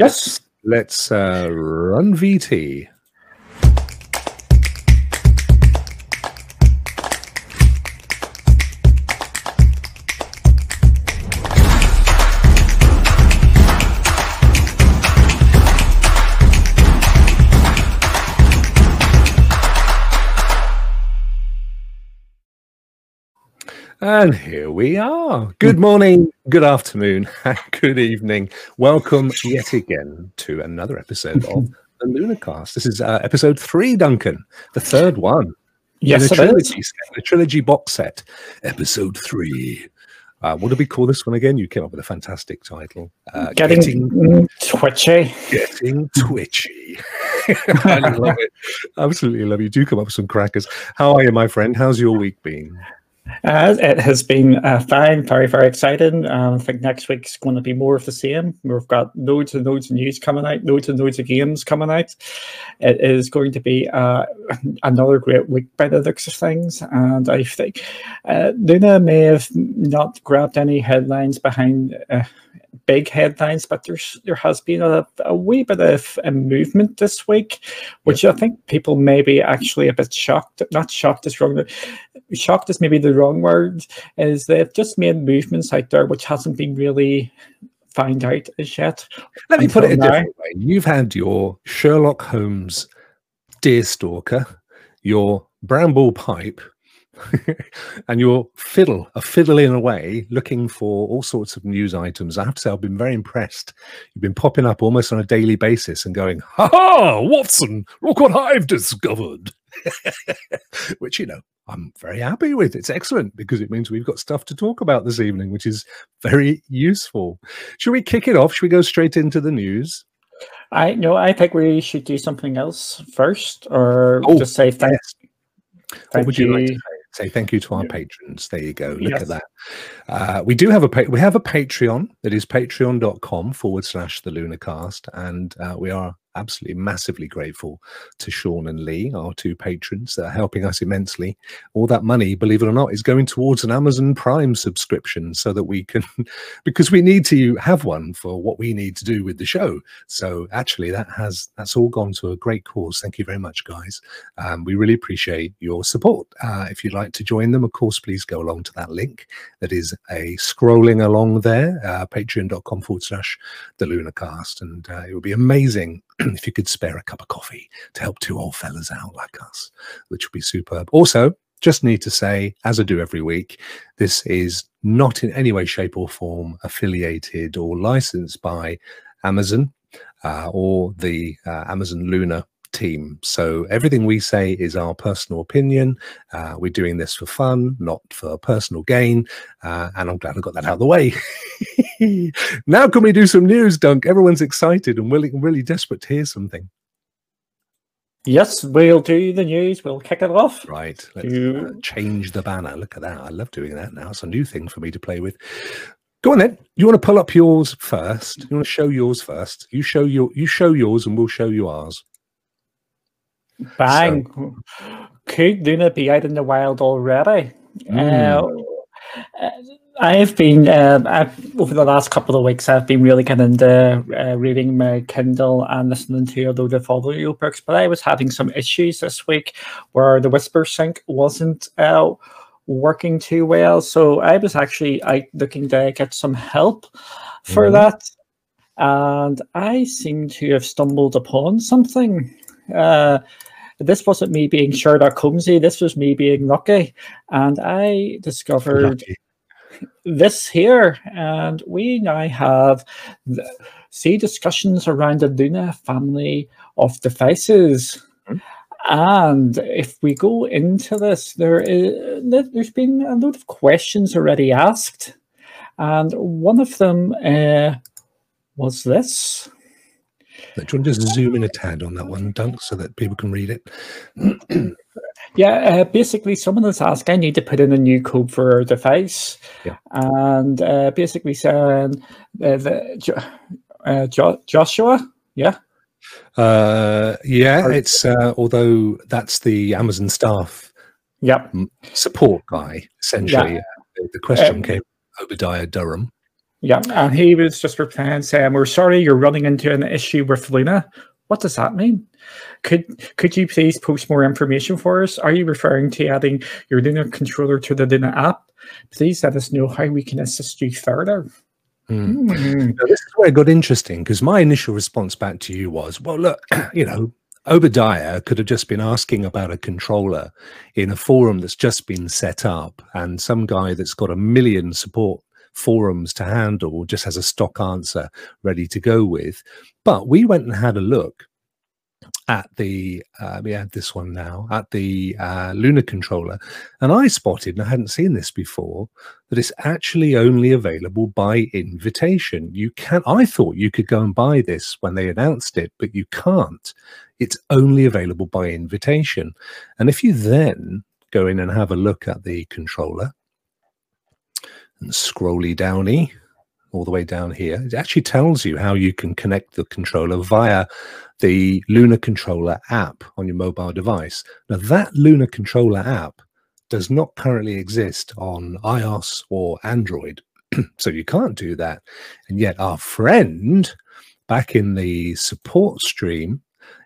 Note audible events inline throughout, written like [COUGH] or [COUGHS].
Yes. Let's uh, run VT. And here we are. Good morning, good afternoon, [LAUGHS] and good evening. Welcome yet again to another episode of the Lunacast. This is uh, episode three, Duncan, the third one. Yes, a trilogy, set, trilogy box set, episode three. Uh, what do we call this one again? You came up with a fantastic title. Uh, Getting, getting, twitchy. getting twitchy. [LAUGHS] I love it. Absolutely love you. Do come up with some crackers. How are you, my friend? How's your week been? Uh, it has been uh, fine, very, very exciting. Um, I think next week's going to be more of the same. We've got loads and loads of news coming out, loads and loads of games coming out. It is going to be uh, another great week by the looks of things. And I think uh, Luna may have not grabbed any headlines behind uh, big headlines, but there's there has been a, a wee bit of a movement this week, which I think people may be actually a bit shocked. Not shocked is wrong. Shocked is maybe the wrong word. Is they've just made movements out there which hasn't been really found out as yet. Let me put it a now. different way. You've had your Sherlock Holmes Deerstalker, your Bramble Pipe, [LAUGHS] and your fiddle, a fiddling away, looking for all sorts of news items. I have to say, I've been very impressed. You've been popping up almost on a daily basis and going, ha ha, Watson, look what I've discovered. [LAUGHS] which, you know, I'm very happy with. It's excellent because it means we've got stuff to talk about this evening, which is very useful. Should we kick it off? Should we go straight into the news? I no, I think we should do something else first, or Oh, just say thanks. What Thank would you, like to you. say? Say thank you to our patrons. There you go. Look Yes. at that. Uh, we do have a pa- we have a Patreon that is patreon.com forward slash the Lunacast, and uh, we are absolutely massively grateful to Sean and Lee, our two patrons that are helping us immensely. All that money, believe it or not, is going towards an Amazon Prime subscription so that we can, [LAUGHS] because we need to have one for what we need to do with the show. So actually, that has that's all gone to a great cause. Thank you very much, guys. Um, we really appreciate your support. Uh, if you'd like to join them, of course, please go along to that link that is a scrolling along there, uh, patreon.com forward slash the Lunacast. And uh, it would be amazing [CLEARS THROAT] if you could spare a cup of coffee to help two old fellas out like us, which would be superb. Also, just need to say, as I do every week, this is not in any way, shape, or form affiliated or licensed by Amazon uh, or the uh, Amazon Luna team. So everything we say is our personal opinion. Uh, we're doing this for fun, not for personal gain. Uh, and I'm glad I got that out of the way. [LAUGHS] [LAUGHS] now, can we do some news, Dunk? Everyone's excited and really, really desperate to hear something. Yes, we'll do the news. We'll kick it off. Right. Let's uh, change the banner. Look at that. I love doing that now. It's a new thing for me to play with. Go on then. You want to pull up yours first? You want to show yours first? You show your you show yours and we'll show you ours. Bang. Could Luna be out in the wild already? Mm. Uh, I've been um, I've, over the last couple of weeks. I've been really getting into uh, reading my Kindle and listening to a load of audiobooks. But I was having some issues this week where the Whispersync wasn't uh, working too well. So I was actually looking to get some help for Mhm. that, and I seem to have stumbled upon something. Uh, this wasn't me being Sherlock Holmesy. This was me being lucky, and I discovered Lucky. This here, and we now have the, see discussions around the Luna family of devices. Mhm. And if we go into this, there is there's been a lot of questions already asked, and one of them uh, was this. Do you want to just zoom in a tad on that one, Dunk, so that people can read it? [CLEARS THROAT] Yeah, uh, basically, someone has asked, I need to put in a new code for our device. Yeah. And uh, basically saying, uh, the, Jo- uh, jo- Joshua, yeah, Uh, yeah, Or- it's uh, although that's the Amazon staff yep, support guy. Essentially, Uh, the, the question Um, came from Obadiah Durham. Yeah, and he was just replying saying, "We're sorry you're running into an issue with Luna. What does that mean? Could could you please post more information for us? Are you referring to adding your Luna controller to the Luna app? Please let us know how we can assist you further." Mm. Mm. this is where it got interesting because my initial response back to you was, "Well, look, [CLEARS THROAT] you know, Obadiah could have just been asking about a controller in a forum that's just been set up, and some guy that's got a million support forums to handle just has a stock answer ready to go with. But we went and had a look at the uh, we have this one now at the uh, Luna controller, and I spotted, and I hadn't seen this before, that it's actually only available by invitation. You can I thought you could go and buy this when they announced it, but you can't. It's only available by invitation. And if you then go in and have a look at the controller, and scrolly downy all the way down here. It actually tells you how you can connect the controller via the Luna controller app on your mobile device. Now that Luna controller app does not currently exist on iOS or Android. [CLEARS THROAT] so you can't do that. And yet our friend back in the support stream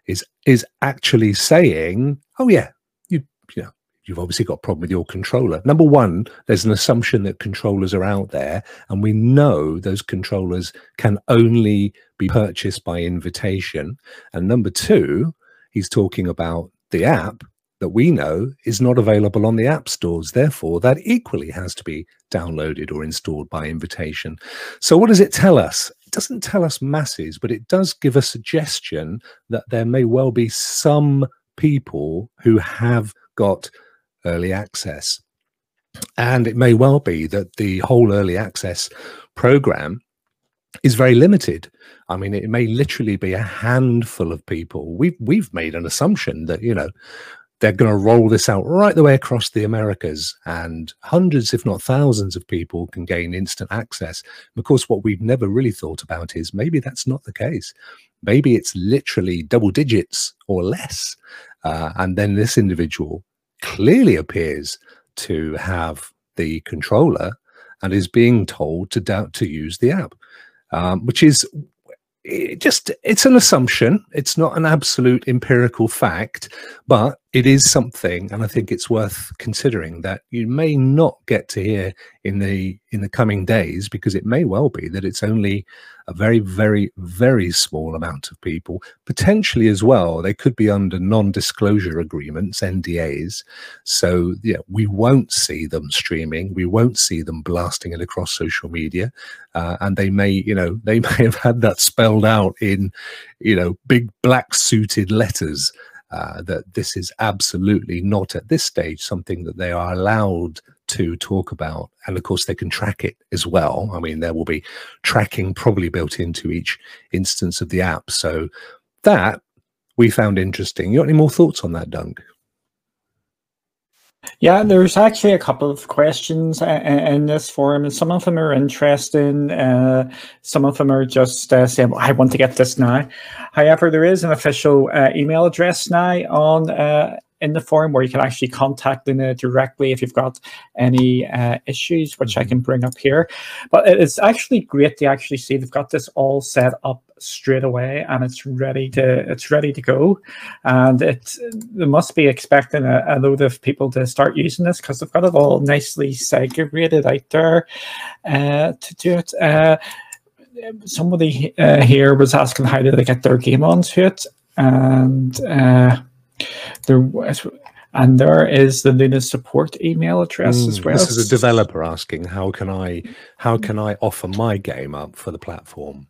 is is actually saying, oh yeah, you you know, you've obviously got a problem with your controller. Number one, there's an assumption that controllers are out there, and we know those controllers can only be purchased by invitation. And number two, he's talking about the app that we know is not available on the app stores. Therefore, that equally has to be downloaded or installed by invitation. So, what does it tell us? It doesn't tell us masses, but it does give a suggestion that there may well be some people who have got early access. And it may well be that the whole early access program is very limited. I mean, it may literally be a handful of people. We've we've made an assumption that you know they're going to roll this out right the way across the Americas, and hundreds, if not thousands, of people can gain instant access. And of course, what we've never really thought about is maybe that's not the case. Maybe it's literally double digits or less, uh, and then this individual clearly appears to have the controller and is being told to doubt to use the app, um, which is it just it's an assumption. It's not an absolute empirical fact, but it is something, and I think it's worth considering that you may not get to hear in the in the coming days because it may well be that it's only a very, very, very small amount of people. Potentially as well, they could be under non-disclosure agreements, NDAs. So yeah, we won't see them streaming. We won't see them blasting it across social media, uh, and they may, you know, they [LAUGHS] may have had that spelled out in, you know, big black suited letters uh, that this is absolutely not at this stage something that they are allowed to talk about. And of course, they can track it as well. I mean, there will be tracking probably built into each instance of the app. So that we found interesting. You got any more thoughts on that, Dunk? Yeah, there's actually a couple of questions in this forum, and some of them are interesting. Uh, some of them are just uh, saying, well, I want to get this now. However, there is an official uh, email address now on uh, in the forum where you can actually contact Luna directly if you've got any uh, issues, which I mm-hmm. can bring up here. But it's actually great to actually see they've got this all set up straight away and it's ready to it's ready to go and it they must be expecting a, a load of people to start using this because they've got it all nicely segregated out there uh, to do it uh, somebody uh, here was asking how did they get their game onto it and uh, there was and there is the Luna support email address mm, as well. This is a developer asking how can I how can I offer my game up for the platform?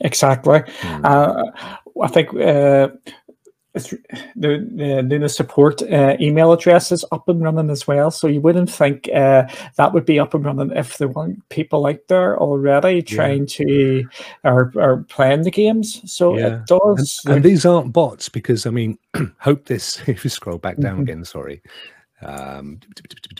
Exactly. Mm. Uh, I think uh, the, the Luna support uh, email address is up and running as well. So you wouldn't think uh, that would be up and running if there weren't people out there already trying yeah. to or, or playing the games. So yeah. it does. And, and, these aren't bots because I mean, [CLEARS THROAT] hope this. [LAUGHS] If you scroll back down mm-hmm. again, sorry. Um,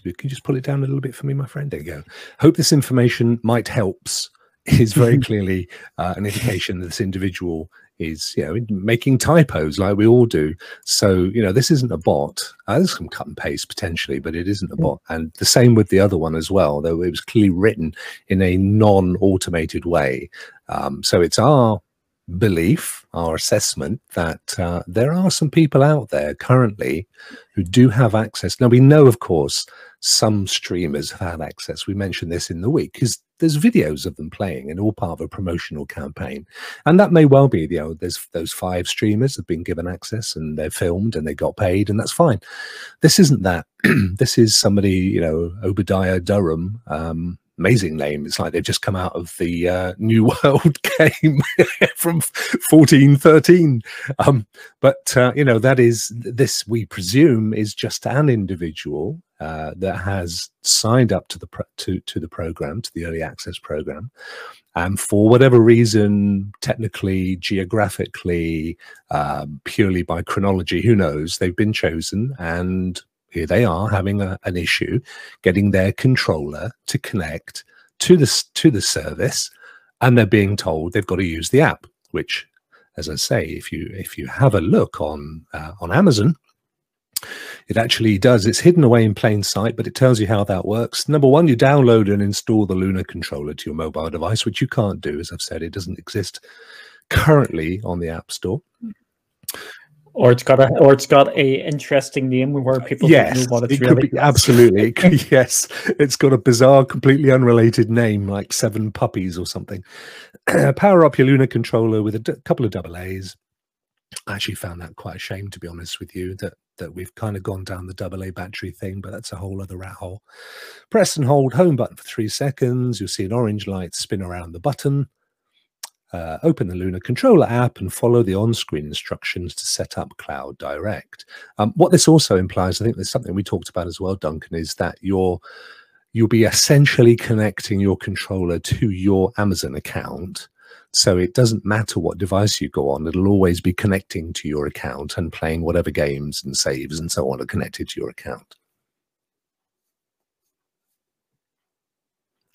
can you just pull it down a little bit for me, my friend? There you go. Hope this information might helps is very [LAUGHS] clearly uh, an indication that this individual is you know making typos like we all do. So you know this isn't a bot. Uh, there's some cut and paste potentially but it isn't a bot. And the same with the other one as well though it was clearly written in a non-automated way. Um, so it's our belief our assessment that uh, there are some people out there currently who do have access. Now we know of course some streamers have had access. We mentioned this in the week. Because there's videos of them playing and all part of a promotional campaign. And that may well be you know there's those five streamers have been given access and they're filmed and they got paid and that's fine. This isn't that. [CLEARS THROAT] This is somebody you know obadiah durham um, amazing name. It's like they've just come out of the uh, new [LAUGHS] world game [LAUGHS] from 1413 um, but uh, you know that is this we presume is just an individual uh, that has signed up to the pro- to to the program to the early access program. And for whatever reason technically geographically um, purely by chronology who knows? They've been chosen and here they are having a, an issue getting their controller to connect to the to the service and they're being told they've got to use the app which as i say if you if you have a look on uh, on amazon it actually does. It's hidden away in plain sight, but it tells you how that works. Number one, you download and install the Luna controller to your mobile device, which you can't do. As I've said, it doesn't exist currently on the App Store. Or it's got a, or it's got a interesting name where people yes, don't know what it's it really. could be absolutely. It could, [LAUGHS] yes, it's got a bizarre, completely unrelated name, like Seven Puppies or something. [CLEARS THROAT] Power up your Luna controller with a d- couple of double A's. I actually found that quite a shame, to be honest with you, that that we've kind of gone down the double A battery thing, but that's a whole other rat hole. Press and hold home button for three seconds. You'll see an orange light spin around the button. Uh, open the Luna controller app and follow the on-screen instructions to set up Cloud Direct. Um, what this also implies, I think there's something we talked about as well, Duncan, is that you're you'll be essentially connecting your controller to your Amazon account so it doesn't matter what device you go on, it'll always be connecting to your account and playing whatever games and saves and so on are connected to your account.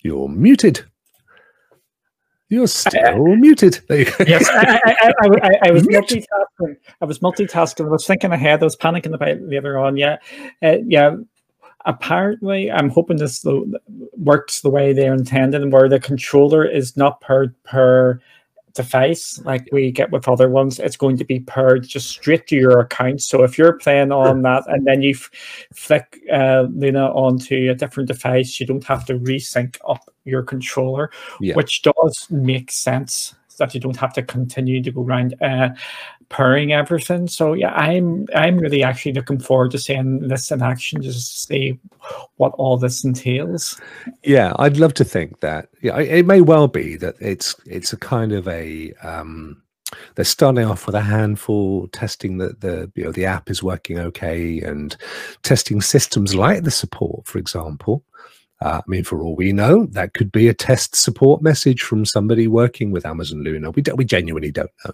You're muted. You're still muted. There you go. yes, I, I, I, I, was multitasking. I was multitasking. I was thinking ahead. I was panicking about later on. Yeah, uh, yeah. Apparently, I'm hoping this works the way they're intended, where the controller is not per per device like we get with other ones. It's going to be paired just straight to your account. So if you're playing on that and then you flick uh, luna onto a different device you don't have to resync up your controller Yeah. which does make sense that you don't have to continue to go around uh, everything so yeah i'm i'm really actually looking forward to seeing this in action just to see what all this entails Yeah, I'd love to think that. Yeah, it it may well be that it's it's a kind of a um, they're starting off with a handful, testing that the you know the app is working okay, and testing systems like the support, for example. Uh, I mean, for all we know, that could be a test support message from somebody working with Amazon Luna. We do, we genuinely don't know.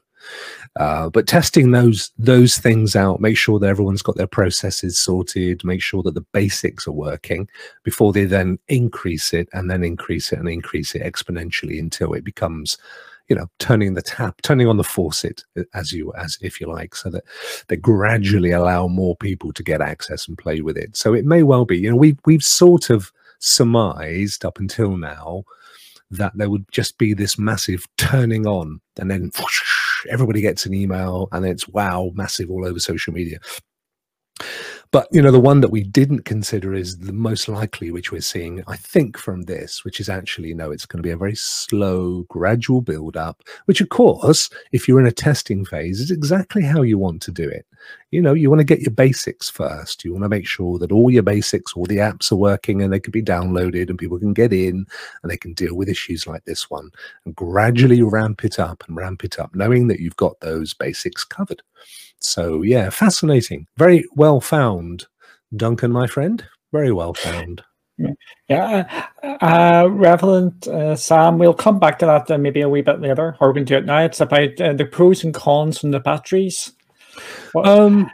Uh, but testing those those things out, make sure that everyone's got their processes sorted, make sure that the basics are working before they then increase it and then increase it and increase it exponentially until it becomes you know turning the tap turning on the faucet uh, as you as if you like so that they gradually allow more people to get access and play with it so it may well be you know we we've sort of surmised up until now that there would just be this massive turning on and then whoosh, everybody gets an email and it's wow massive all over social media but you know the one that we didn't consider is the most likely which we're seeing i think from this which is actually no it's going to be a very slow gradual build up which of course if you're in a testing phase is exactly how you want to do it. You know you want to get your basics first. You want to make sure that all your basics all the apps are working and they can be downloaded and people can get in and they can deal with issues like this one and gradually ramp it up and ramp it up knowing that you've got those basics covered so yeah, fascinating. Very well found, Duncan, my friend. Very well found. Yeah, uh, Revelant uh, Sam, we'll come back to that uh, maybe a wee bit later, or we can do it now. It's about uh, the pros and cons from the batteries. What, Um,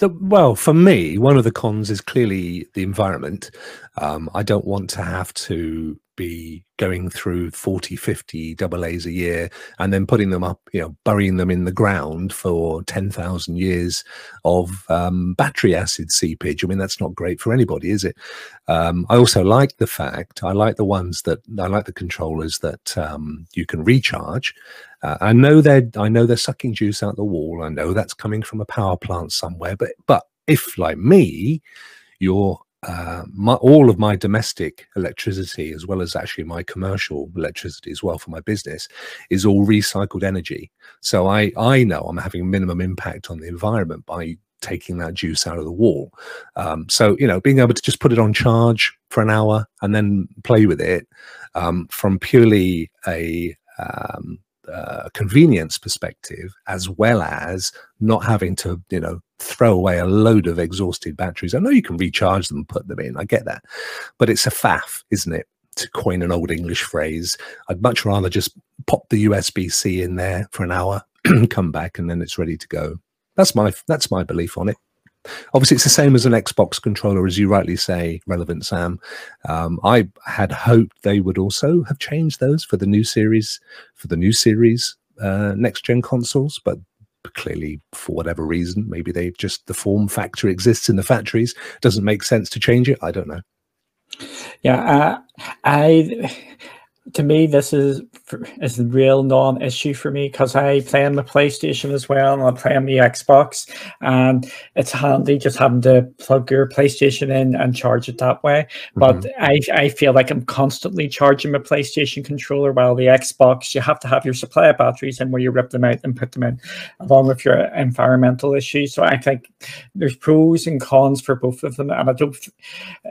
the, well, for me, one of the cons is clearly the environment. Um, I don't want to have to be going through 40, 50 double A's a year and then putting them up, you know, burying them in the ground for 10,000 years of um, battery acid seepage. I mean, that's not great for anybody, is it? Um, I also like the fact, I like the ones that, I like the controllers that um, you can recharge. Uh, I know they're, I know they're sucking juice out the wall. I know that's coming from a power plant somewhere, but, but if like me, you're uh, my, all of my domestic electricity, as well as actually my commercial electricity as well for my business, is all recycled energy. So I I know I'm having minimum impact on the environment by taking that juice out of the wall. Um, so you know, being able to just put it on charge for an hour and then play with it um, from purely a um, uh, convenience perspective, as well as not having to, you know, throw away a load of exhausted batteries. I know you can recharge them, put them in. I get that, but it's a faff, isn't it? To coin an old English phrase, I'd much rather just pop the USB C in there for an hour, [CLEARS THROAT] come back, and then it's ready to go. That's my that's my belief on it. Obviously, it's the same as an Xbox controller, as you rightly say, relevant Sam. Um, I had hoped they would also have changed those for the new series, for the new series uh, next gen consoles, but clearly for whatever reason, maybe they just the form factor exists in the factories, doesn't make sense to change it. I don't know. Yeah, uh, I to me, this is is a real non-issue for me because I play on the PlayStation as well, and I play on the Xbox, and it's handy just having to plug your PlayStation in and charge it that way. But mm-hmm. I I feel like I'm constantly charging my PlayStation controller, while the Xbox you have to have your supply of batteries and where you rip them out and put them in, along with your environmental issues. So I think there's pros and cons for both of them, and I don't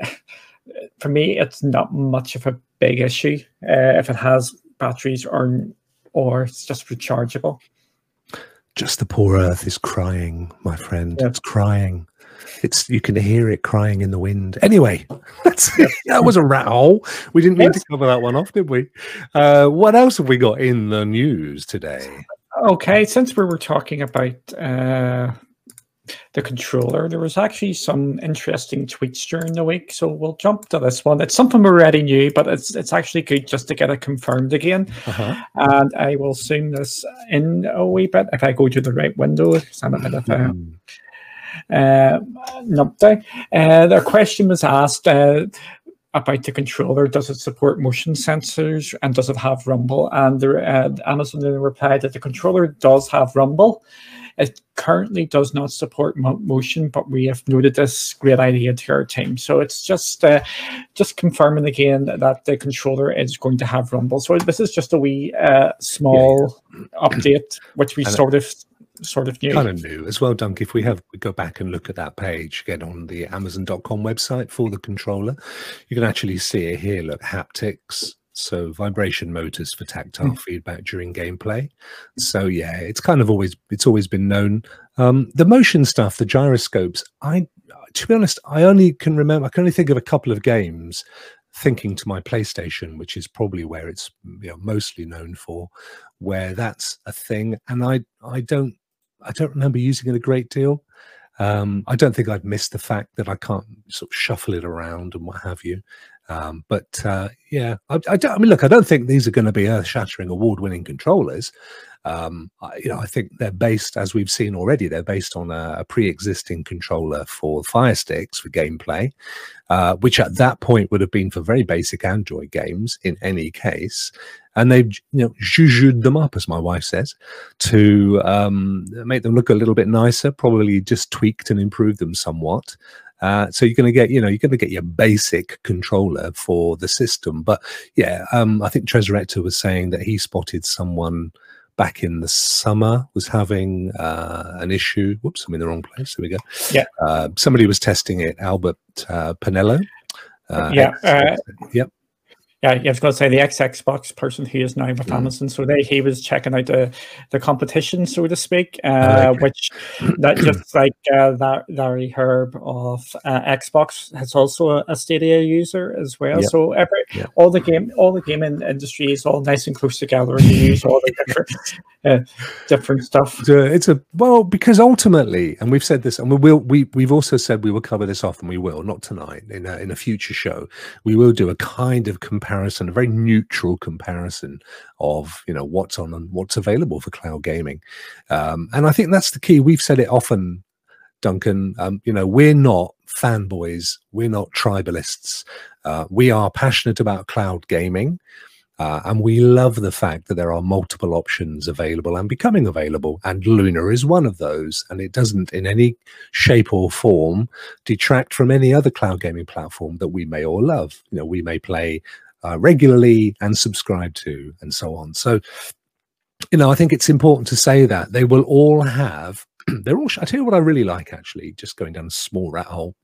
[SIGHS] for me, it's not much of a big issue uh, if it has batteries or or it's just rechargeable. Just the poor Earth is crying, my friend. Yeah. It's crying. It's you can hear it crying in the wind. Anyway, [LAUGHS] that's that was a rat hole. We didn't need yes. to cover that one off, did we? Uh, what else have we got in the news today? Okay, since we were talking about uh, the controller. There was actually some interesting tweets during the week, so we'll jump to this one. It's something we already knew, but it's it's actually good just to get it confirmed again. Uh-huh. And I will zoom this in a wee bit if I go to the right window. It's a bit of a hmm. uh, numpty. Uh, their question was asked. Uh, about the controller. Does it support motion sensors and does it have rumble? And the, uh, Amazon replied that the controller does have rumble. It currently does not support mo motion, but we have noted this great idea to our team. So it's just uh, just confirming again that the controller is going to have rumble. So this is just a wee uh, small yeah, yeah. update, which we and sort of sort of new. Kind of new as well, Dunk. If we have we go back and look at that page, get on the Amazon.com website for the controller, you can actually see it here. Look, haptics, so vibration motors for tactile mm. feedback during gameplay so yeah it's kind of always it's always been known um, the motion stuff the gyroscopes i to be honest i only can remember i can only think of a couple of games thinking to my playstation which is probably where it's you know, mostly known for where that's a thing and i i don't i don't remember using it a great deal um, I don't think I've missed the fact that I can't sort of shuffle it around and what have you. Um, but uh, yeah, I, I, I, mean, look, I don't think these are going to be earth-shattering, award-winning controllers. Um, I, you know, I think they're based, as we've seen already, they're based on a, a pre-existing controller for Fire Sticks for gameplay, uh, which at that point would have been for very basic Android games in any case. And they've, you know, zhuzhed them up, as my wife says, to um, make them look a little bit nicer, probably just tweaked and improved them somewhat. Uh, so you're going to get, you know, you're going to get your basic controller for the system. But yeah, um, I think Tresorector was saying that he spotted someone back in the summer was having uh, an issue. Whoops, I'm in the wrong place. Here we go. Yeah. Uh, somebody was testing it, Albert uh, Penello. Uh, yeah. Uh, yep. Yeah, I was going to say the ex Xbox person who is now with mm. Amazon. So they, he was checking out the, the competition, so to speak, uh, okay. which that [CLEARS THROAT] just like uh, that Larry Hryb of uh, Xbox has also a, a, Stadia user as well. Yep. So every yep. all the game all the gaming industry is all nice and close together, and you use all the different [LAUGHS] uh, different stuff. It's a, it's a, well because ultimately, and we've said this, and we will we we've also said we will cover this off, and we will not tonight in a, in a future show. We will do a kind of comparison comparison, a very neutral comparison of you know what's on and what's available for cloud gaming. Um, and I think that's the key. We've said it often, Duncan. Um, you know, we're not fanboys. We're not tribalists. Uh, we are passionate about cloud gaming. Uh, and we love the fact that there are multiple options available and becoming available. And Luna is one of those. And it doesn't in any shape or form detract from any other cloud gaming platform that we may all love. You know, we may play uh, regularly and subscribe to and so on. So, you know, I think it's important to say that they will all have, [CLEARS THROAT] they're all, I tell you what I really like actually, just going down a small rat hole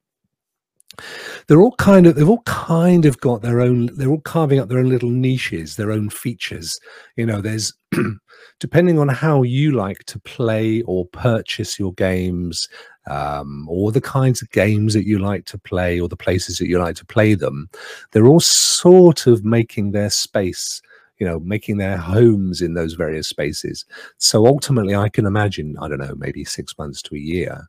they're all kind of they've all kind of got their own they're all carving up their own little niches their own features you know there's [CLEARS THROAT] depending on how you like to play or purchase your games um, or the kinds of games that you like to play or the places that you like to play them they're all sort of making their space you know making their homes in those various spaces. So ultimately i can imagine i don't know maybe six months to a year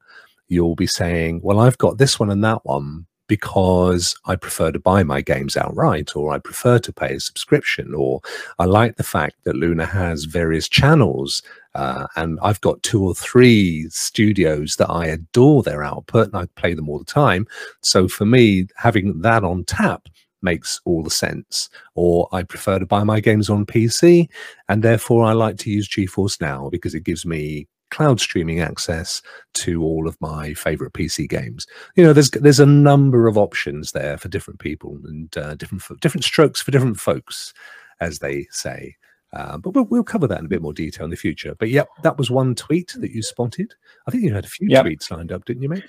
you'll be saying well i've got this one and that one because I prefer to buy my games outright, or I prefer to pay a subscription, or I like the fact that Luna has various channels. Uh, and I've got two or three studios that I adore their output and I play them all the time. So for me, having that on tap makes all the sense. Or I prefer to buy my games on PC, and therefore I like to use GeForce Now because it gives me cloud streaming access to all of my favorite PC games. You know, there's there's a number of options there for different people and uh, different different strokes for different folks, as they say. Uh, but we'll, we'll, cover that in a bit more detail in the future. But yep, that was one tweet that you spotted. I think you had a few yep. tweets lined up, didn't you, mate?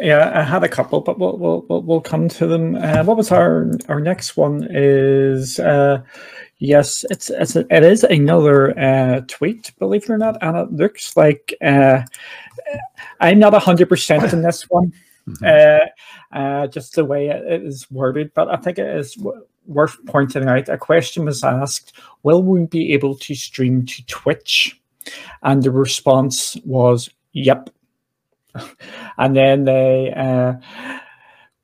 Yeah, I had a couple, but we'll we'll we'll, come to them. Uh, what was our our next one? Is uh, yes, it's it's a, it is another uh, tweet, believe it or not, and it looks like uh, I'm not hundred percent in this one. Mm-hmm. Uh, uh, just the way it is worded, but I think it is w- worth pointing out. A question was asked: Will we be able to stream to Twitch? And the response was, "Yep." [LAUGHS] and then they uh,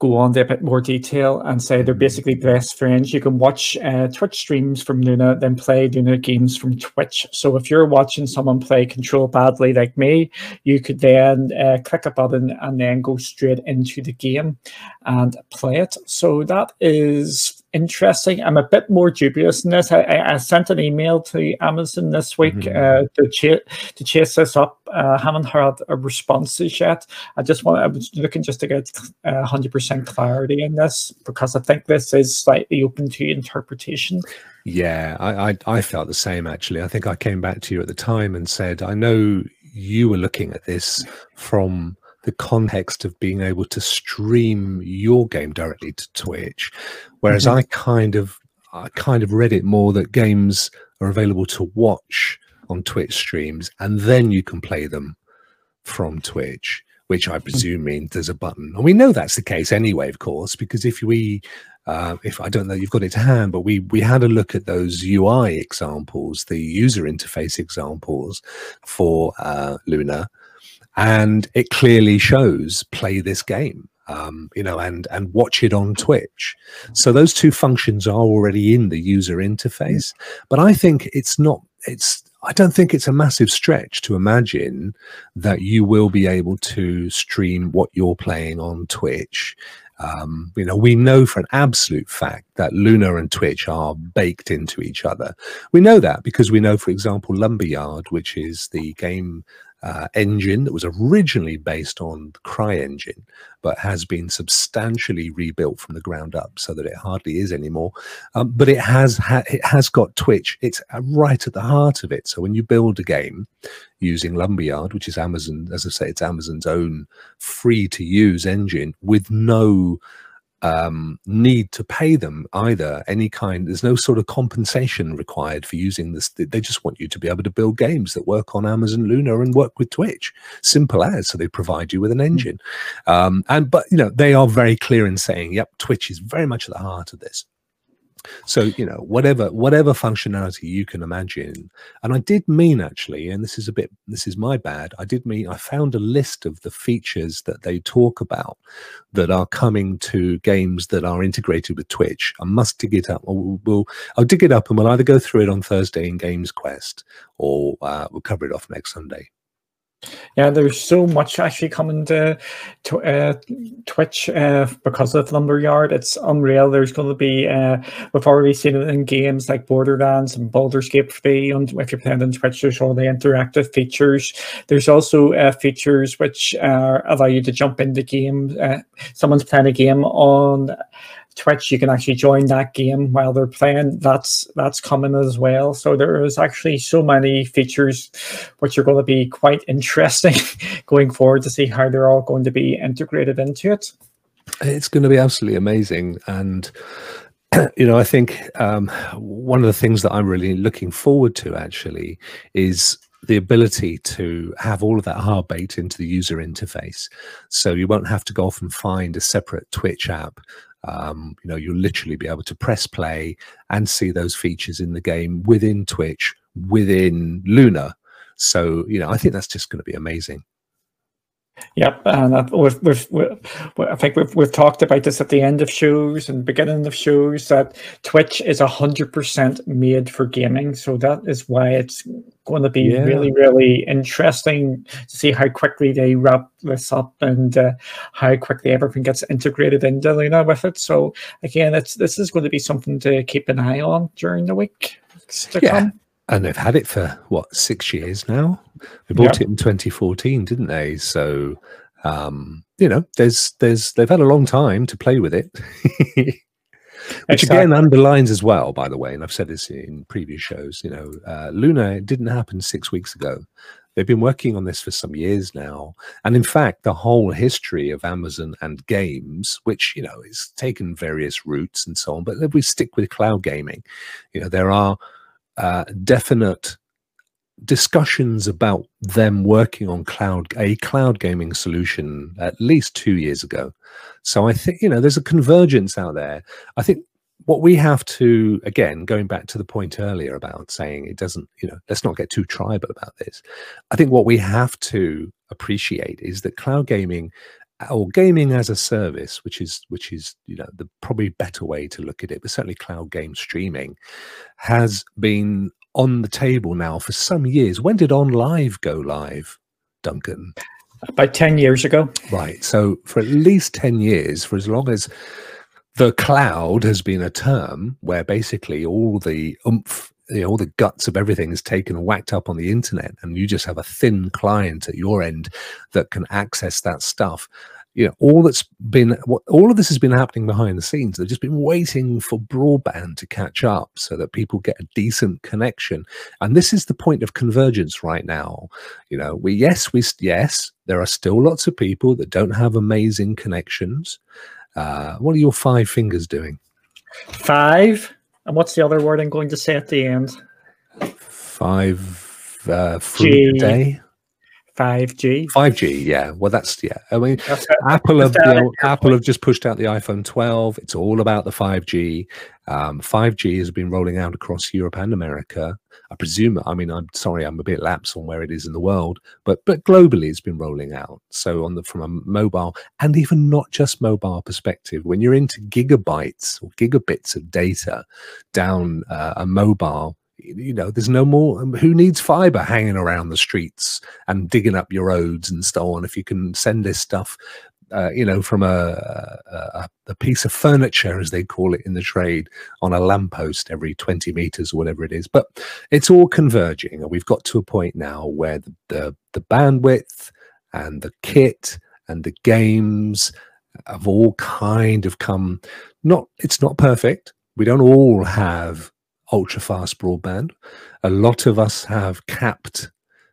go on to a bit more detail and say they're basically best friends. You can watch uh, Twitch streams from Luna, then play Luna games from Twitch. So if you're watching someone play Control badly like me, you could then uh, click a button and then go straight into the game and play it. So that is interesting. I'm a bit more dubious in this. I, I sent an email to Amazon this week mm-hmm. uh, to, ch- to chase this up. Uh, haven't heard a responses yet. I just want. I was looking just to get uh, hundred percent clarity in this because I think this is slightly open to interpretation. Yeah, I, I I felt the same actually. I think I came back to you at the time and said, I know you were looking at this from the context of being able to stream your game directly to Twitch, whereas mm-hmm. I kind of I kind of read it more that games are available to watch on Twitch streams, and then you can play them from Twitch, which I mm-hmm. presume means there's a button. And we know that's the case anyway, of course, because if we uh, if I don't know, you've got it to hand, but we we had a look at those UI examples, the user interface examples for uh, Luna, and it clearly shows play this game um, you know and and watch it on twitch so those two functions are already in the user interface but i think it's not it's I don't think it's a massive stretch to imagine that you will be able to stream what you're playing on Twitch. Um, you know, we know for an absolute fact that Luna and Twitch are baked into each other. We know that because we know, for example, Lumberyard, which is the game uh, engine that was originally based on the CryEngine, but has been substantially rebuilt from the ground up so that it hardly is anymore. Um, but it has ha- it has got Twitch. It's uh, right at the heart of it. So when you build a game using Lumberyard, which is Amazon, as I say, it's Amazon's own free to use engine with no um, need to pay them either any kind. There's no sort of compensation required for using this. They just want you to be able to build games that work on Amazon Luna and work with Twitch. Simple as. So they provide you with an hmm. engine. Um, and but you know they are very clear in saying, "Yep, Twitch is very much at the heart of this." So you know whatever whatever functionality you can imagine. And i did mean actually and this is a bit this is my bad i did mean i found a list of the features that they talk about that are coming to games that are integrated with twitch. I must dig it up. We'll, we'll i'll dig it up and we'll either go through it on thursday in games quest or uh, we'll cover it off next sunday yeah, there's so much actually coming to, to uh, Twitch uh, because of Lumberyard. It's unreal. There's going to be, uh, we've already seen it in games like Borderlands and Baldur's Gate 3. And if you're playing on Twitch, there's all the interactive features. There's also uh, features which allow you to jump into game. Uh, someone's playing a game on Twitch, you can actually join that game while they're playing. That's that's coming as well. So there is actually so many features which are going to be quite interesting [LAUGHS] going forward to see how they're all going to be integrated into it. It's going to be absolutely amazing, and [CLEARS THROAT] you know, I think um, one of the things that I'm really looking forward to actually is the ability to have all of that hard baked into the user interface. So you won't have to go off and find a separate Twitch app um, you know, you'll literally be able to press play and see those features in the game within Twitch, within Luna. So, you know, I think that's just going to be amazing. Yep, and we've, we've, we've, I think we've, we've talked about this at the end of shows and beginning of shows that Twitch is hundred percent made for gaming. So that is why it's going to be yeah. really, really interesting to see how quickly they wrap this up and uh, how quickly everything gets integrated into Luna with it. So again, it's this is going to be something to keep an eye on during the week to yeah. come and they've had it for what six years now. They bought it in 2014, didn't they? So, um, you know, there's there's they've had a long time to play with it, [LAUGHS] which exactly. again underlines as well. By the way, and I've said this in previous shows. You know, uh, Luna didn't happen six weeks ago. They've been working on this for some years now, and in fact, the whole history of Amazon and games, which you know, is taken various routes and so on. But if we stick with cloud gaming, you know, there are uh, definite discussions about them working on cloud a cloud gaming solution at least two years ago. So i think you know there's a convergence out there. I think what we have to again going back to the point earlier about saying it doesn't you know let's not get too tribal about this. I think what we have to appreciate is that cloud gaming or gaming as a service, which is which is you know the probably better way to look at it, but certainly cloud game streaming has been on the table now for some years. When did OnLive go live, Duncan? About ten years ago. Right. So for at least ten years, for as long as the cloud has been a term where basically all the oomph you know, all the guts of everything is taken and whacked up on the internet, and you just have a thin client at your end that can access that stuff. You know, all that's been, all of this has been happening behind the scenes. They've just been waiting for broadband to catch up so that people get a decent connection. And this is the point of convergence right now. You know, we, yes, we, yes, there are still lots of people that don't have amazing connections. Uh, what are your five fingers doing? Five. And what's the other word I'm going to say at the end? Five uh, a day. 5G. 5G, yeah. Well, that's yeah. I mean, that's Apple have you know, Apple have just pushed out the iPhone 12. It's all about the 5G. Um, 5G has been rolling out across Europe and America. I presume. I mean, I'm sorry, I'm a bit lapse on where it is in the world, but but globally, it's been rolling out. So on the from a mobile and even not just mobile perspective, when you're into gigabytes or gigabits of data down uh, a mobile you know there's no more um, who needs fiber hanging around the streets and digging up your roads and so on if you can send this stuff uh, you know from a, a, a piece of furniture as they call it in the trade on a lamppost every 20 meters or whatever it is. But it's all converging and we've got to a point now where the, the, the bandwidth and the kit and the games have all kind of come not it's not perfect. We don't all have ultra fast broadband. A lot of us have capped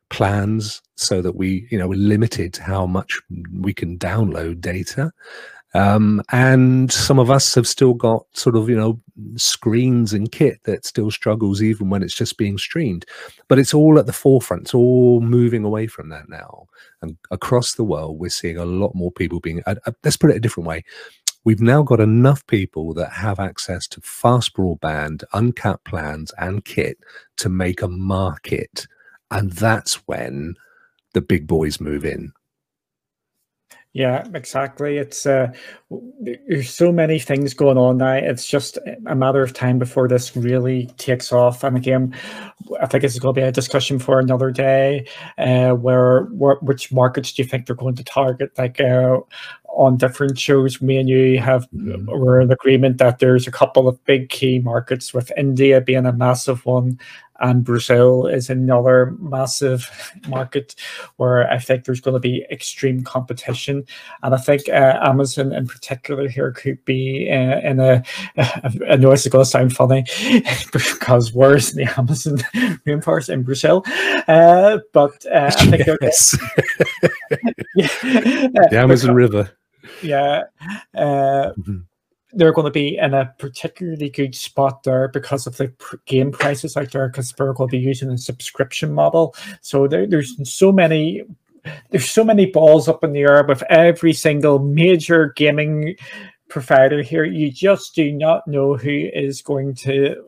plans so that we, you know, we're limited to how much we can download data. Um, and some of us have still got sort of, you know, screens and kit that still struggles even when it's just being streamed. But it's all at the forefront. It's all moving away from that now. And across the world, we're seeing a lot more people being, uh, uh, let's put it a different way we've now got enough people that have access to fast broadband, uncapped plans, and kit to make a market. And that's when the big boys move in. Yeah, exactly. It's uh, there's so many things going on now. It's just a matter of time before this really takes off. And again, I think this is going to be a discussion for another day. Uh, where, where which markets do you think they're going to target? Like uh, on different shows, me and you have mm-hmm. we're in agreement that there's a couple of big key markets, with India being a massive one, and Brazil is another massive [LAUGHS] market where I think there's going to be extreme competition, and I think uh, Amazon in particular here could be uh, in a. [LAUGHS] I know it's going to sound funny [LAUGHS] because where's the Amazon rainforest in Brazil? Uh, but uh, I think yes. yeah, the Amazon River. Yeah. Uh, mm-hmm they're going to be in a particularly good spot there because of the game prices out there because they're going to be using a subscription model. So there, there's so many there's so many balls up in the air with every single major gaming provider here. You just do not know who is going to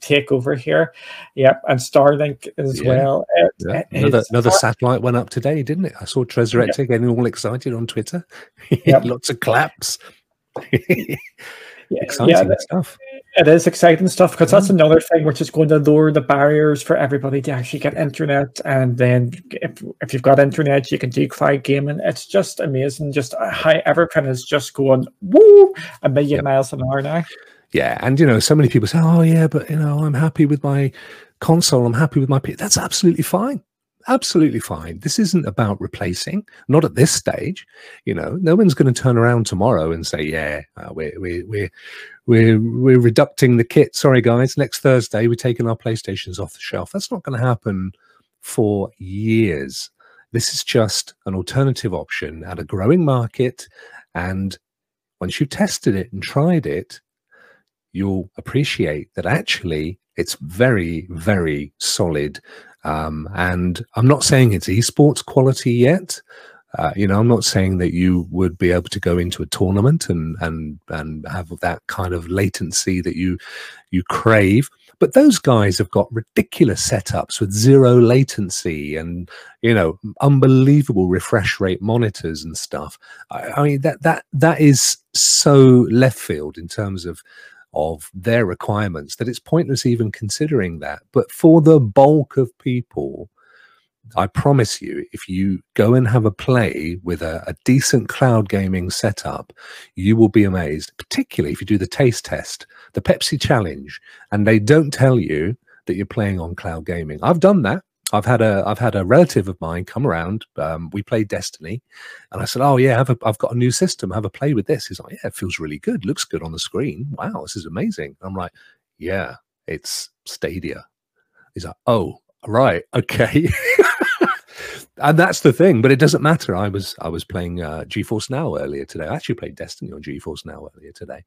take over here. Yep, and Starlink as yeah. well. It, yeah. Another, another satellite went up today, didn't it? I saw Tresurrector yeah. getting all excited on Twitter. [LAUGHS] Yep. Lots of claps. [LAUGHS] exciting yeah, stuff. It is exciting stuff because that's mm-hmm. another thing which is going to lower the barriers for everybody to actually get internet. And then if, if you've got internet, you can do cloud gaming. It's just amazing. Just uh, how everything is just going woo a million yep. miles an hour now. Yeah, and you know, so many people say, "Oh, yeah, but you know, I'm happy with my console. I'm happy with my P." That's absolutely fine absolutely fine. This isn't about replacing, not at this stage. You know, no one's going to turn around tomorrow and say, "Yeah, uh, we're we're we're we're we're reducting the kit. Sorry, guys. Next Thursday, we're taking our PlayStations off the shelf." That's not going to happen for years. This is just an alternative option at a growing market, and once you've tested it and tried it, you'll appreciate that actually it's very, very solid um, and I'm not saying it's esports quality yet. Uh, you know, I'm not saying that you would be able to go into a tournament and and and have that kind of latency that you you crave. But those guys have got ridiculous setups with zero latency and you know unbelievable refresh rate monitors and stuff. I, I mean that that that is so left field in terms of of their requirements that it's pointless even considering that. But for the bulk of people, I promise you, if you go and have a play with a, a, decent cloud gaming setup, you will be amazed, particularly if you do the taste test, the Pepsi challenge, and they don't tell you that you're playing on cloud gaming. I've done that. I've had a I've had a relative of mine come around. Um, we played Destiny, and I said, "Oh yeah, I've, a, I've got a new system. Have a play with this." He's like, "Yeah, it feels really good. Looks good on the screen. Wow, this is amazing." I'm like, "Yeah, it's Stadia." He's like, "Oh, right, [LAUGHS] okay." and that's the thing, but it doesn't matter. I was I was playing uh, GeForce Now earlier today. I actually played Destiny on GeForce Now earlier today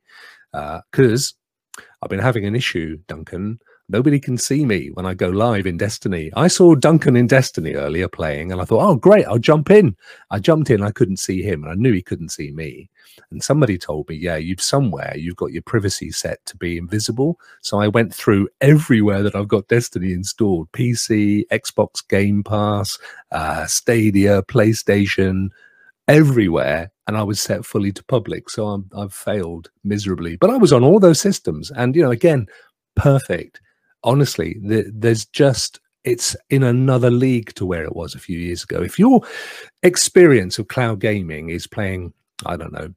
because uh, I've been having an issue, Duncan, Nobody can see me when I go live in Destiny. I saw Duncan in Destiny earlier playing, and I thought, oh, great, I'll jump in. I jumped in, I couldn't see him, and I knew he couldn't see me. And somebody told me, yeah, you've somewhere, you've got your privacy set to be invisible. So I went through everywhere that I've got Destiny installed PC, Xbox Game Pass, uh, Stadia, PlayStation, everywhere and I was set fully to public. So I'm, I've failed miserably. But I was on all those systems. And, you know, again, perfect honestly, the, there's just it's in another league to where it was a few years ago. If your experience of cloud gaming is playing, I don't know,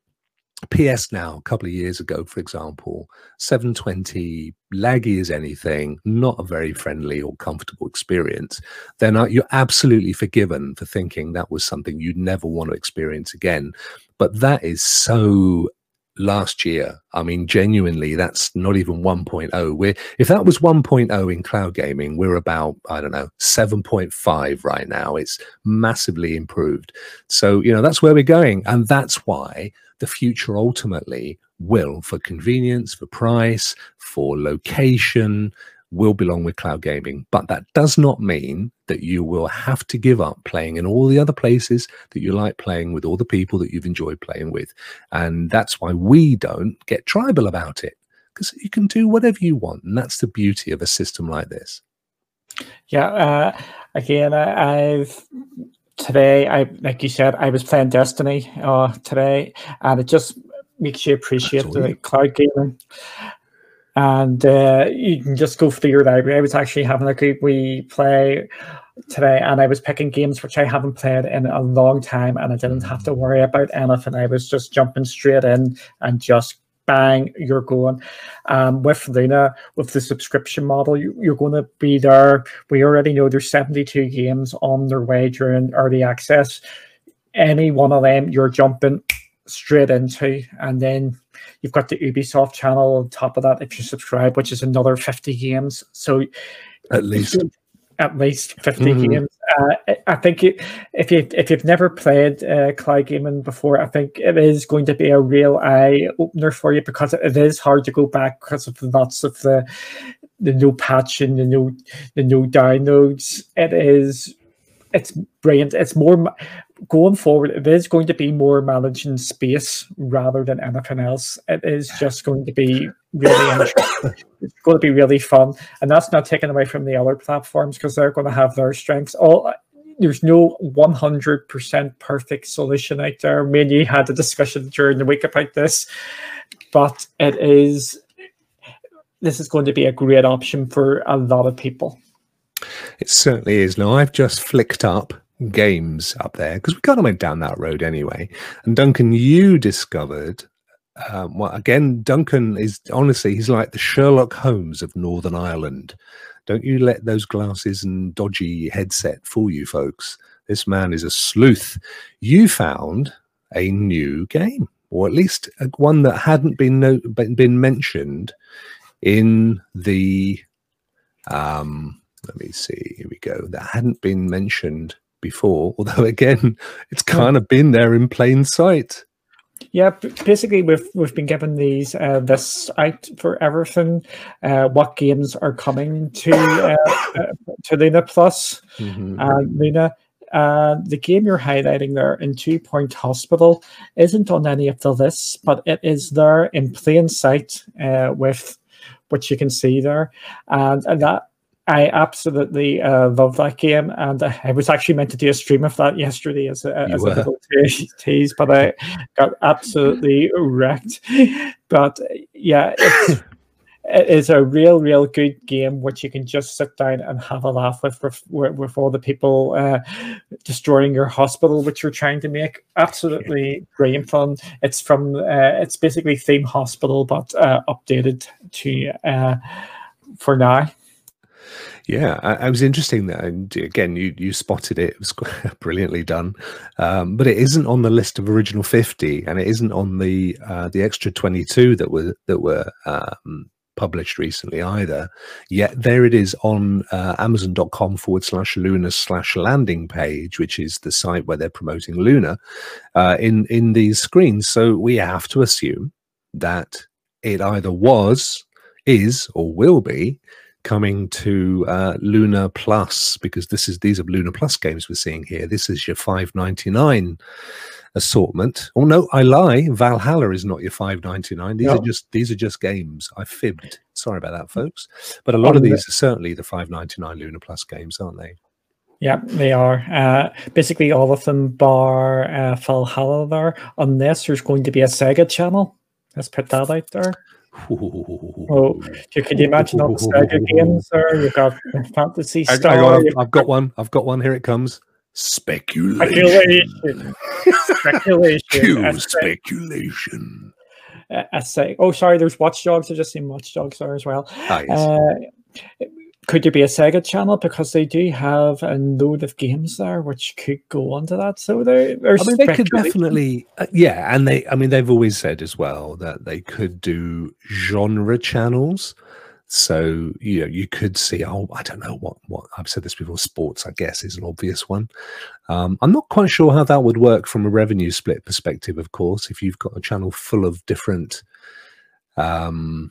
PS Now a couple of years ago, for example, 720 laggy as anything, not a very friendly or comfortable experience, then you're absolutely forgiven for thinking that was something you'd never want to experience again. But that is so last year. I mean, genuinely, that's not even 1.0. We're if that was 1.0 in cloud gaming, we're about I don't know 7.5 right now. It's massively improved. So you know that's where we're going, and that's why the future ultimately will, for convenience, for price, for location, will belong with cloud gaming. But that does not mean that you will have to give up playing in all the other places that you like playing with all the people that you've enjoyed playing with. And that's why we don't get tribal about it because you can do whatever you want. And that's the beauty of a system like this. Yeah. Uh, again, I, I've today, I like you said, I was playing Destiny uh, today, and it just makes you appreciate the cloud gaming. And uh, you can just go through your library. I was actually having a good wee play today, and I was picking games which I haven't played in a long time, and I didn't have to worry about anything. I was just jumping straight in and just bang, you're going. Um, with Luna, with the subscription model, you, are going to be there. We already know there's 72 games on their way during early access. Any one of them, you're jumping straight into, and then you've got the Ubisoft channel on top of that if you subscribe, which is another 50 games. So at least at least 50 mm-hmm. games. Uh, I think it, if you if you've never played uh, cloud gaming before, I think it is going to be a real eye opener for you because it is hard to go back because of lots of the the no patching, the new the no downloads. It is it's brilliant. It's more going forward. It is going to be more managing space rather than anything else. It is just going to be really [LAUGHS] it's going to be really fun, and that's not taken away from the other platforms because they're going to have their strengths. All there's no 100% perfect solution out there. Me and you had a discussion during the week about this, but it is this is going to be a great option for a lot of people. It certainly is. Now I've just flicked up games up there because we kind of went down that road anyway. And Duncan, you discovered um, well, again, Duncan is honestly, he's like the Sherlock Holmes of Northern Ireland. Don't you let those glasses and dodgy headset fool you, folks. This man is a sleuth. You found a new game, or at least one that hadn't been no, been mentioned in the. Um, let me see. Here we go. That hadn't been mentioned before, [LAUGHS] although again, it's kind of been there in plain sight. Yeah, basically we've we've been given these uh, this out for everything. Uh, what games are coming to uh, [COUGHS] uh to Luna Plus? Mm-hmm. Uh, Luna, uh, the game you're highlighting there in Two Point Hospital isn't on any of the lists, but it is there in plain sight with what you can see there, and, and that I absolutely uh, love that game, and I was actually meant to do a stream of that yesterday as a, as a little tease, but I got absolutely wrecked. But yeah, it's, it is a real, real good game which you can just sit down and have a laugh with with, with all the people uh, destroying your hospital, which you're trying to make. Absolutely brilliant fun. It's from uh, it's basically theme hospital, but uh, updated to uh, for now. Yeah, I, I was interesting that and again you you spotted it. It was [LAUGHS] brilliantly done, um, but it isn't on the list of original fifty, and it isn't on the uh, the extra twenty two that were that were um, published recently either. Yet there it is on uh, Amazon.com forward slash Luna slash landing page, which is the site where they're promoting Luna uh, in in these screens. So we have to assume that it either was, is, or will be coming to uh, Luna Plus because this is these are Luna Plus games we're seeing here. This is your five ninety nine assortment. Oh no, I lie. Valhalla is not your five ninety nine. These no. are just these are just games. I fibbed. Sorry about that, folks. But a lot of these are certainly the five ninety nine Luna Plus games, aren't they? Yeah, they are. Uh, basically, all of them bar uh, Valhalla there, unless there's going to be a Sega channel. Let's put that out there. Oh, can you can imagine all the Sega games there. You've got Phantasy Star. I, I got, I've got one. I've got one. Here it comes. Speculation. Speculation. Speculation. [LAUGHS] speculation. I say, oh, sorry, there's Watch Dogs. I just seen Watch Dogs there as well. Ah, yes. uh, could there be a Sega channel because they do have a load of games there which could go onto that? So there, I mean, they could definitely, uh, yeah, and they, I mean, they've always said as well that they could do genre channels. So you know, you could see. Oh, I don't know what what I've said this before. Sports, I guess, is an obvious one. Um, I'm not quite sure how that would work from a revenue split perspective. Of course, if you've got a channel full of different um,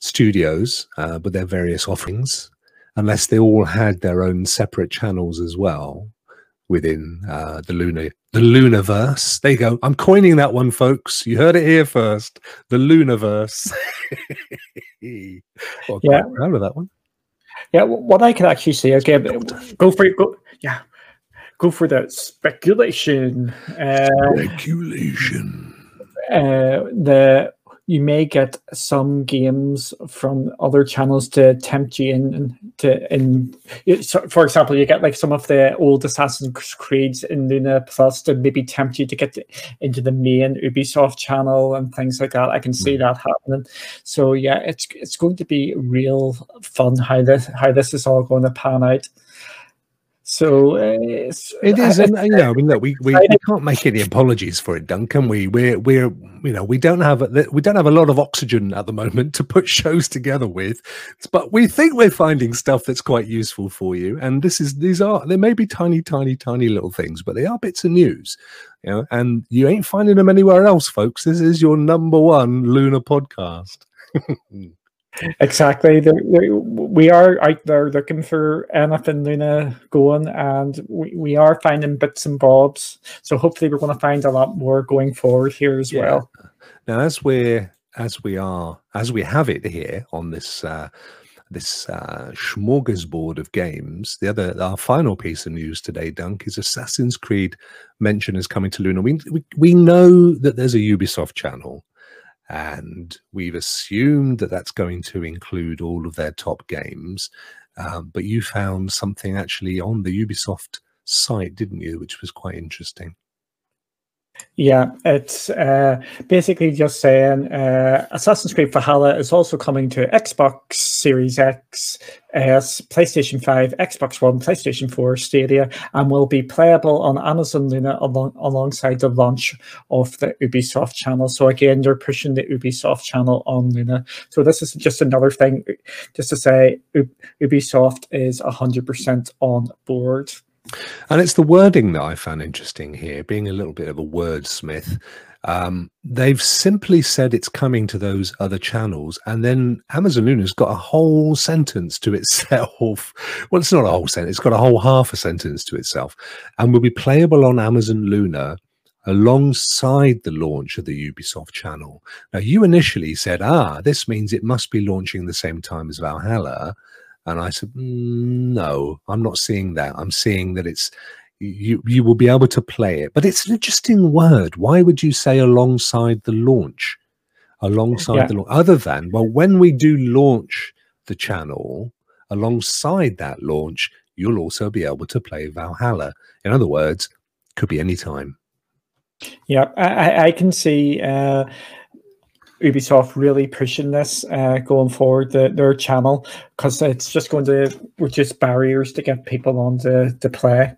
studios uh, with their various offerings, unless they all had their own separate channels as well within uh, the lunar the Lunarverse. There you go. I'm coining that one, folks. You heard it here first. The Lunarverse. [LAUGHS] well, yeah, proud of that one. Yeah, what I can actually say is, okay, go for it. Go, yeah, go for that speculation. Uh, speculation. Uh, the you may get some games from other channels to tempt you in to in for example you get like some of the old assassin's creeds in luna plus to maybe tempt you to get into the main ubisoft channel and things like that. I can see mm. that happening. So yeah it's it's going to be real fun how this how this is all going to pan out so uh, it is, and you know, I mean, look, we, we, we can't make any apologies for it, Duncan. We we're we're you know we don't have we don't have a lot of oxygen at the moment to put [LAUGHS] shows together with, but we think we're finding stuff that's quite useful for you. And this is these are they may be tiny, tiny, tiny little things, but they are bits of news, you know. And you ain't finding them anywhere else, folks. This is your number one Luna podcast. [LAUGHS] Exactly. They're, they're, we are out there looking for anything Luna going, and we, we are finding bits and bobs. So hopefully, we're going to find a lot more going forward here as yeah. well. Now, as we're as we are as we have it here on this uh, this uh, smorgasbord of games, the other our final piece of news today, Dunk, is Assassin's Creed mention is coming to Luna. We, we we know that there's a Ubisoft channel and we've assumed that that's going to include all of their top games. Um, but you found something actually on the Ubisoft site, didn't you, which was quite interesting. Yeah, it's uh, basically just saying uh, Assassin's Creed Valhalla is also coming to Xbox Series X, S, PlayStation 5, Xbox One, PlayStation 4, Stadia, and will be playable on Amazon Luna along, alongside the launch of the Ubisoft channel. So again, they're pushing the Ubisoft channel on Luna. So this is just another thing, just to say Ubisoft is 100% on board. And it's the wording that I found interesting here, being a little bit of a wordsmith. Um, they've simply said it's coming to those other channels, and then Amazon Luna's got a whole sentence to itself. [LAUGHS] well, it's not a whole sentence; it's got a whole half a sentence to itself, and will be playable on Amazon Luna alongside the launch of the Ubisoft channel. Now, you initially said, "Ah, this means it must be launching the same time as Valhalla." And I said, no, I'm not seeing that. I'm seeing that it's you you will be able to play it. But it's an interesting word. Why would you say alongside the launch? Alongside yeah. the launch. Other than, well, when we do launch the channel, alongside that launch, you'll also be able to play Valhalla. In other words, could be any time. Yeah, I, I can see uh, Ubisoft really pushing this uh, going forward, the, their channel, because it's just going to reduce barriers to get people on to, to play.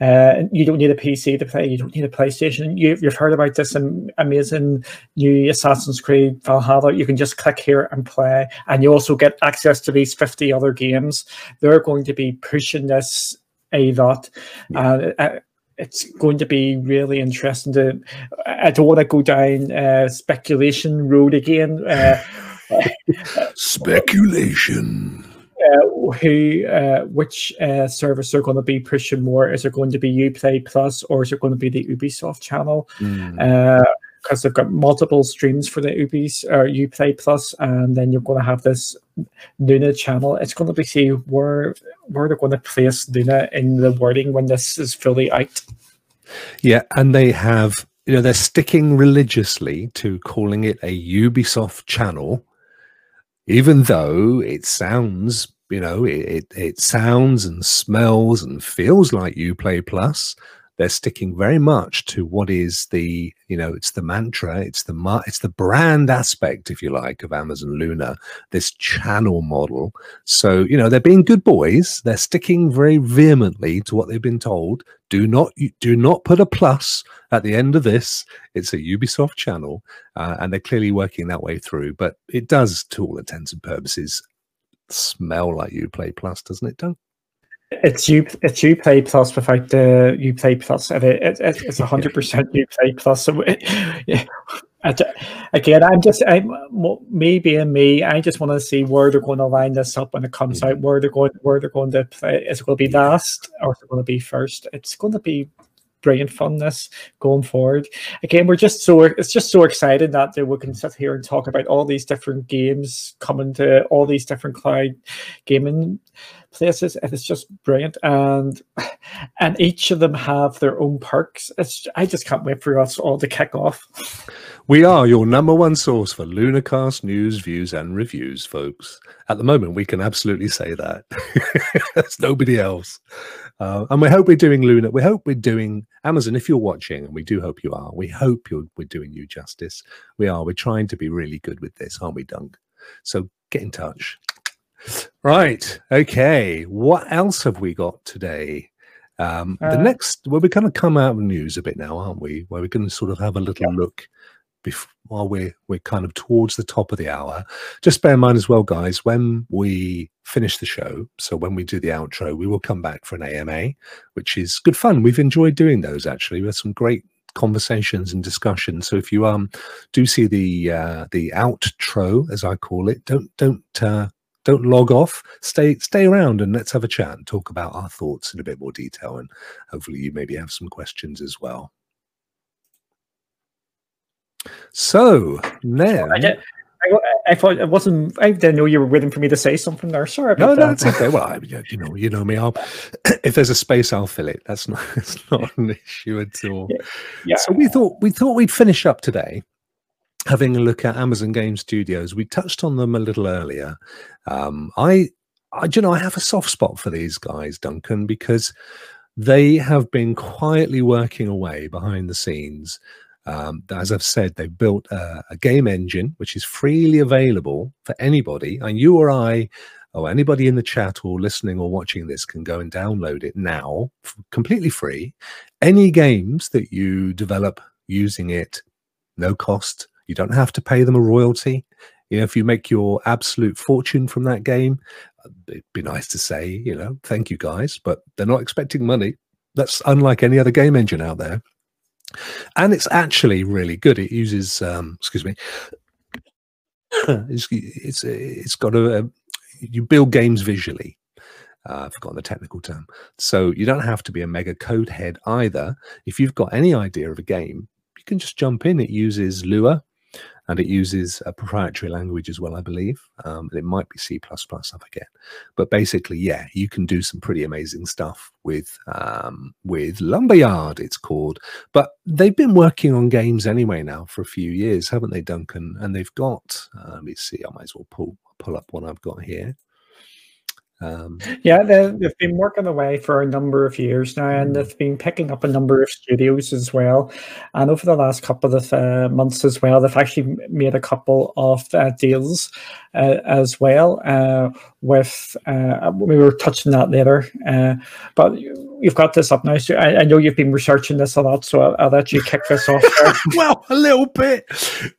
Uh, you don't need a PC to play, you don't need a PlayStation. You, have heard about this amazing new Assassin's Creed Valhalla. You can just click here and play, and you also get access to these 50 other games. They're going to be pushing this a lot. Yeah. Uh, it's going to be really interesting to. I don't want to go down uh, speculation road again. Uh, speculation. [LAUGHS] Uh, who, uh, which uh, service are going to be pushing more? Is it going to be UPlay Plus or is it going to be the Ubisoft channel? Mm because they've got multiple streams for the Ubis or Uplay Plus, and then you're going to have this Luna channel. It's going to be see where where they're going to place Luna in the wording when this is fully out. Yeah, and they have you know they're sticking religiously to calling it a Ubisoft channel, even though it sounds you know it, it, it sounds and smells and feels like Uplay Plus they're sticking very much to what is the you know it's the mantra it's the it's the brand aspect if you like of amazon luna this channel model. So you know they're being good boys. They're sticking very vehemently to what they've been told. Do not do not put a plus at the end of this. It's a ubisoft channel uh, and they're clearly working that way through. But it does to all intents and purposes smell like uplay plus doesn't it don't it's you. It's Uplay Plus without the UPlay Plus. It, it, it, it's [LAUGHS] hundred percent Uplay Plus. So [LAUGHS] it, yeah, again, I'm just, I'm me being me. I just want to see where they're going to line this up when it comes mm-hmm. out. Where they're going, where they're going to play. Is it going to be last or is it going to be first? It's going to be brilliant funness going forward. Again, we're just so it's just so excited that we can sit here and talk about all these different games coming to all these different cloud gaming places. and It's just brilliant, and and each of them have their own perks. It's I just can't wait for us all to kick off. We are your number one source for Lunacast news, views, and reviews, folks. At the moment, we can absolutely say that. [LAUGHS] There's nobody else. Uh, and we hope we're doing Luna. We hope we're doing Amazon. If you're watching, and we do hope you are, we hope you're, we're doing you justice. We are. We're trying to be really good with this, aren't we, Dunk? So get in touch. Right. Okay. What else have we got today? Um, uh, the next, well, we're going to come out of news a bit now, aren't we? Where we're going to sort of have a little yeah. look while we're we're kind of towards the top of the hour. Just bear in mind as well, guys, when we finish the show, so when we do the outro, we will come back for an AMA, which is good fun. We've enjoyed doing those actually. We had some great conversations and discussions. So if you um do see the uh, the outro, as I call it, don't don't uh, don't log off. Stay stay around and let's have a chat and talk about our thoughts in a bit more detail. And hopefully you maybe have some questions as well. So now. I, did, I, I, thought it wasn't. I didn't know you were waiting for me to say something there. Sorry. no, that. that's okay. Well, I, you know, you know me. I'll, [CLEARS THROAT] if there's a space, I'll fill it. That's not. [LAUGHS] It's not an issue at all. Yeah. yeah. So we thought we thought we'd finish up today, having a look at Amazon Game Studios. We touched on them a little earlier. Um, I, I, you know, I have a soft spot for these guys, Duncan, because they have been quietly working away behind the scenes um, as I've said, they've built a, a, game engine which is freely available for anybody, and you or I, or anybody in the chat or listening or watching this can go and download it now, completely free. Any games that you develop using it, no cost. You don't have to pay them a royalty. You know, if you make your absolute fortune from that game, it'd be nice to say, you know, thank you guys, but they're not expecting money. That's unlike any other game engine out there and it's actually really good. It uses, um, excuse me, [COUGHS] it's, it's it's got a, a you build games visually. Uh, I've forgotten the technical term. So you don't have to be a mega code head either. If you've got any idea of a game, you can just jump in. It uses Lua and it uses a proprietary language as well, I believe. Um, it might be C++, I forget. But basically, yeah, you can do some pretty amazing stuff with um, with Lumberyard, it's called. But they've been working on games anyway now for a few years, haven't they, Duncan? And they've got, uh, let me see, I might as well pull, pull up one I've got here. Um, yeah, they've been working away for a number of years now, and mm. they've been picking up a number of studios as well. And over the last couple of uh, months as well, they've actually made a couple of uh, deals uh, as well. With uh, we were touching that later, uh, but you've got this up now. So I, I, know you've been researching this a lot, so I'll, I'll let you kick this off. [LAUGHS] well, a little bit.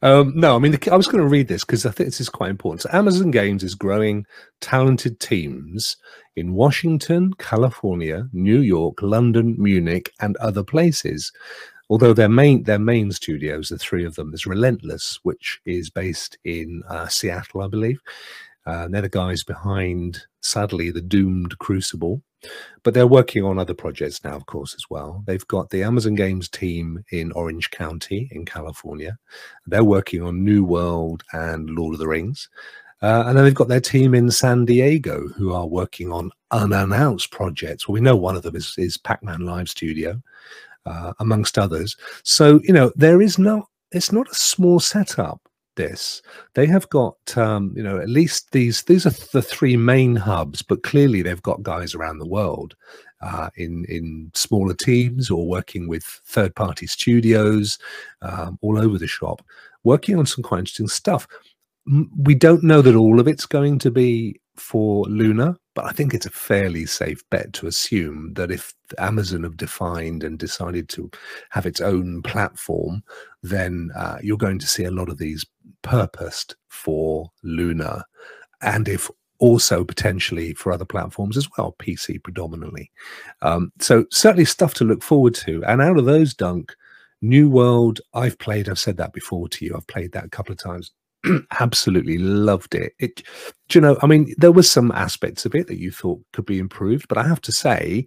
Um, no, I mean the, I was going to read this because I think this is quite important. So Amazon Games is growing talented teams in Washington, California, New York, London, Munich, and other places. Although their main their main studios, the three of them, is Relentless, which is based in uh, Seattle, I believe. Uh, they're the guys behind, sadly, the doomed Crucible. But they're working on other projects now, of course, as well. They've got the Amazon Games team in Orange County in California. They're working on New World and Lord of the Rings. Uh, and then they've got their team in San Diego who are working on unannounced projects. Well, we know one of them is, is Pac Man Live Studio, uh, amongst others. So, you know, there is no, it's not a small setup this they have got um, you know at least these these are the three main hubs but clearly they've got guys around the world uh, in in smaller teams or working with third party studios um, all over the shop working on some quite interesting stuff. We don't know that all of it's going to be for Luna, but I think it's a fairly safe bet to assume that if Amazon have defined and decided to have its own platform, then uh, you're going to see a lot of these purposed for Luna. And if also potentially for other platforms as well, PC predominantly. Um, so certainly stuff to look forward to. And out of those, Dunk, New World, I've played. I've said that before to you. I've played that a couple of times. [CLEARS THROAT] Absolutely loved it. It, you know? I mean, there was some aspects of it that you thought could be improved, but I have to say,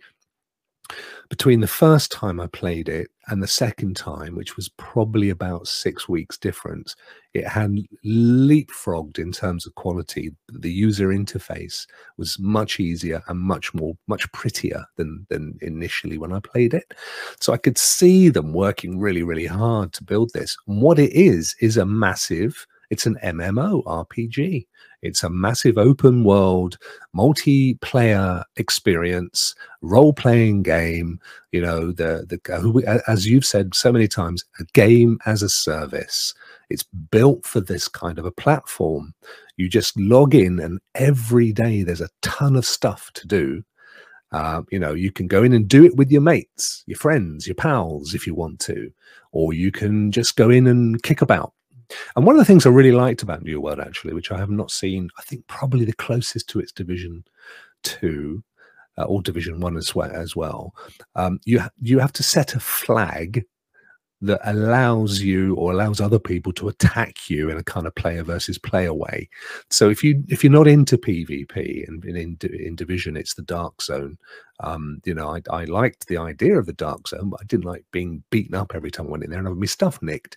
between the first time I played it and the second time, which was probably about six weeks difference, it had leapfrogged in terms of quality. The user interface was much easier and much more, much prettier than than initially when I played it. So I could see them working really, really hard to build this. And what it is is a massive. It's an MMO RPG. It's a massive open world, multiplayer experience, role playing game. You know, the the as you've said so many times, a game as a service. It's built for this kind of a platform. You just log in, and every day there's a ton of stuff to do. Uh, you know, you can go in and do it with your mates, your friends, your pals, if you want to, or you can just go in and kick about and one of the things I really liked about New World, actually, which I have not seen, I think probably the closest to its Division Two uh, or Division One as well, as well um, you ha- you have to set a flag that allows you or allows other people to attack you in a kind of player versus player way. So if you if you're not into PvP and in, in, division, it's the dark zone. Um, you know, I, I liked the idea of the dark zone, but I didn't like being beaten up every time I went in there and having my stuff nicked.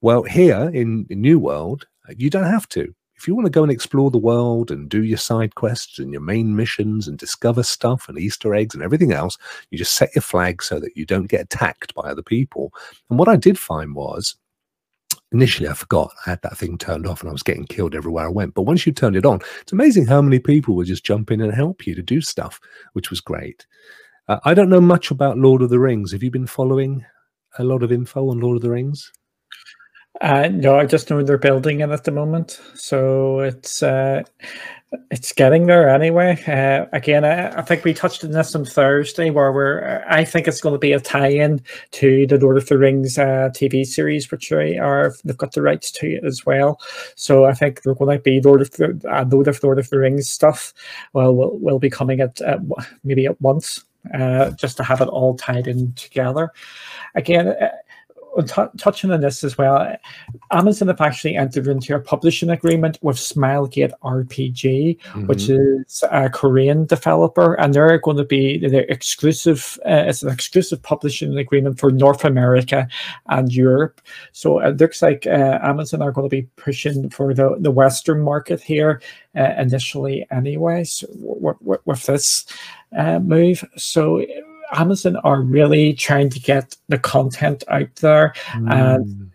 Well, here in, in New World, you don't have to if you want to go and explore the world and do your side quests and your main missions and discover stuff and Easter eggs and everything else, you just set your flag so that you don't get attacked by other people. And what I did find was initially I forgot I had that thing turned off and I was getting killed everywhere I went. But once you turned it on, it's amazing how many people would just jump in and help you to do stuff, which was great. Uh, I don't know much about Lord of the Rings. Have you been following a lot of info on Lord of the Rings? Uh, no, I just know they're building it at the moment, so it's uh, it's getting there anyway. Uh, again, I, I, think we touched on this on Thursday, where we're. I think it's going to be a tie-in to the Lord of the Rings uh, TV series, which they are they've got the rights to as well. So I think they're going to be Lord of the uh, Lord of Lord of the Rings stuff. Well, will will be coming at maybe at once, uh, just to have it all tied in together. Again uh, touching on this as well, Amazon have actually entered into a publishing agreement with Smilegate RPG, mm-hmm. which is a Korean developer, and they're going to be the exclusive. Uh, it's an exclusive publishing agreement for North America and Europe. So it looks like uh, Amazon are going to be pushing for the the Western market here uh, initially, anyways, w- w- with this uh, move. So Amazon are really trying to get the content out there, mm. and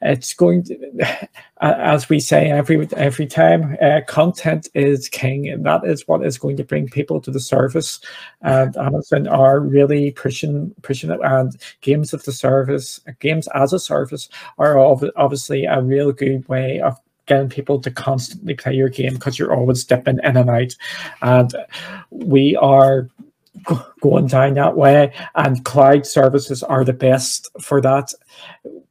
it's going to, [SIGHS] as we say every every time, uh, content is king, and that is what is going to bring people to the service. And Amazon are really pushing pushing it, and games of the service, games as a service, are obviously a real good way of getting people to constantly play your game because you're always dipping in and out. And we are going down that way. And cloud services are the best for that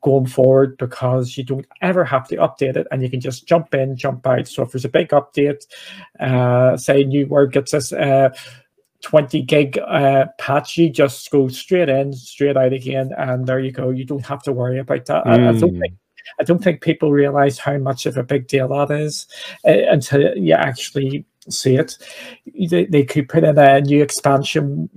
going forward because you don't ever have to update it and you can just jump in, jump out. So if there's a big update, uh, say New World gets us. uh, 20 gig uh, patch, you just go straight in, straight out again, and there you go. You don't have to worry about that. Mm. I, I, don't think I don't think people realize how much of a big deal that is uh, until you actually see it. They, they could put in a new expansion,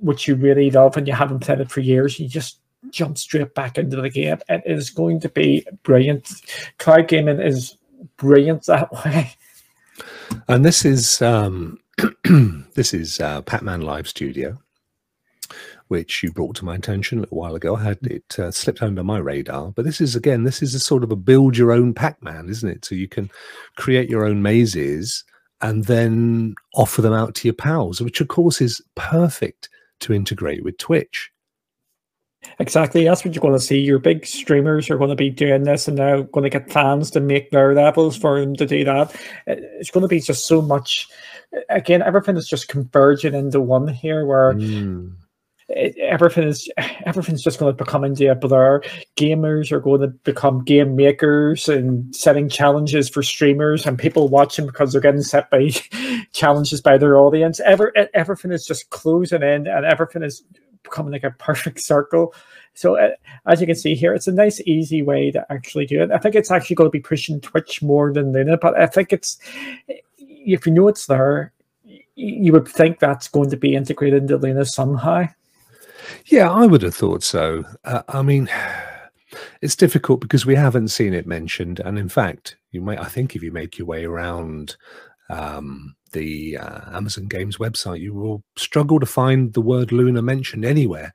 which you really love, and you haven't played it for years. You just jump straight back into the game. It is going to be brilliant. Cloud gaming is brilliant that [LAUGHS] way. And this is um, [CLEARS THROAT] this is uh, Pac-Man Live Studio, which you brought to my attention a little while ago. I had it uh, slipped under my radar, but this is again, this is a sort of a build your own Pac-Man, isn't it? So you can create your own mazes and then offer them out to your pals, which of course is perfect to integrate with Twitch. Exactly. That's what you're going to see. Your big streamers are going to be doing this and they're going to get fans to make their levels for them to do that. It's going to be just so much. Again, everything is just converging into one here where. Mm everything is everything's just going to become into a blur. Gamers are going to become game makers and setting challenges for streamers and people watching because they're getting set by [LAUGHS] challenges by their audience. Ever everything is just closing in and everything is becoming like a perfect circle. So uh, as you can see here, it's a nice, easy way to actually do it. I think it's actually going to be pushing Twitch more than Luna, but I think it's if you know it's there, you would think that's going to be integrated into Luna somehow. Yeah, I would have thought so. Uh, I mean, [SIGHS] it's difficult because we haven't seen it mentioned, and in fact, you may. I think if you make your way around um, the uh, Amazon Games website, you will struggle to find the word Luna mentioned anywhere.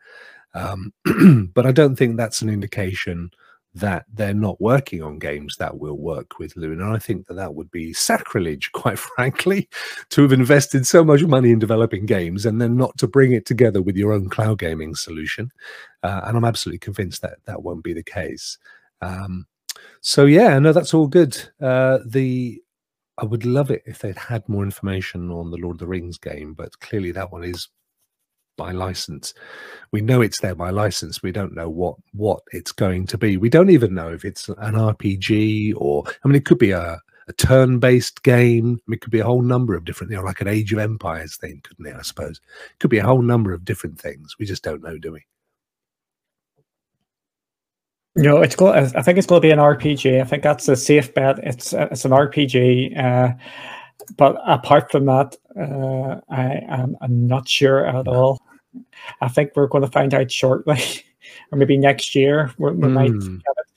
Um, [CLEARS THROAT] but I don't think that's an indication that they're not working on games that will work with Luna. I think that that would be sacrilege, [LAUGHS] quite frankly, to have invested so much money in developing games and then not to bring it together with your own cloud gaming solution. Uh, and I'm absolutely convinced that that won't be the case. Um, so yeah, no, that's all good. Uh, the I would love it if they'd had more information on the Lord of the Rings game, but clearly that one is by license. We know it's there by license. We don't know what what it's going to be. We don't even know if it's an RPG or I mean, it could be a, a turn-based game. I mean, it could be a whole number of different, you know, like an Age of Empires thing, couldn't it? I suppose it could be a whole number of different things. We just don't know, do we? No, it's going. I think it's going to be an RPG. I think that's a safe bet. It's it's an RPG. Uh, but apart from that, uh, I am I'm not sure at all. I think we're going to find out shortly, [LAUGHS] or maybe next year. We, we mm. might hmm. get it.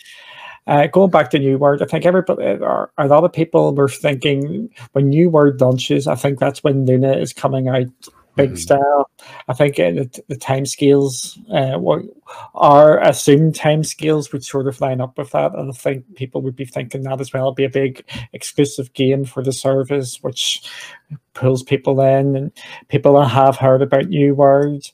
Uh, going back to New World, I think everybody, or a lot of people were thinking when New World launches, I think that's when Luna is coming out big mm-hmm. style. I think uh, the, the time scales, uh, what our assumed time scales would sort of line up with that. And I think people would be thinking that as well. It'd be a big exclusive game for the service, which pulls people in and people have heard about New World.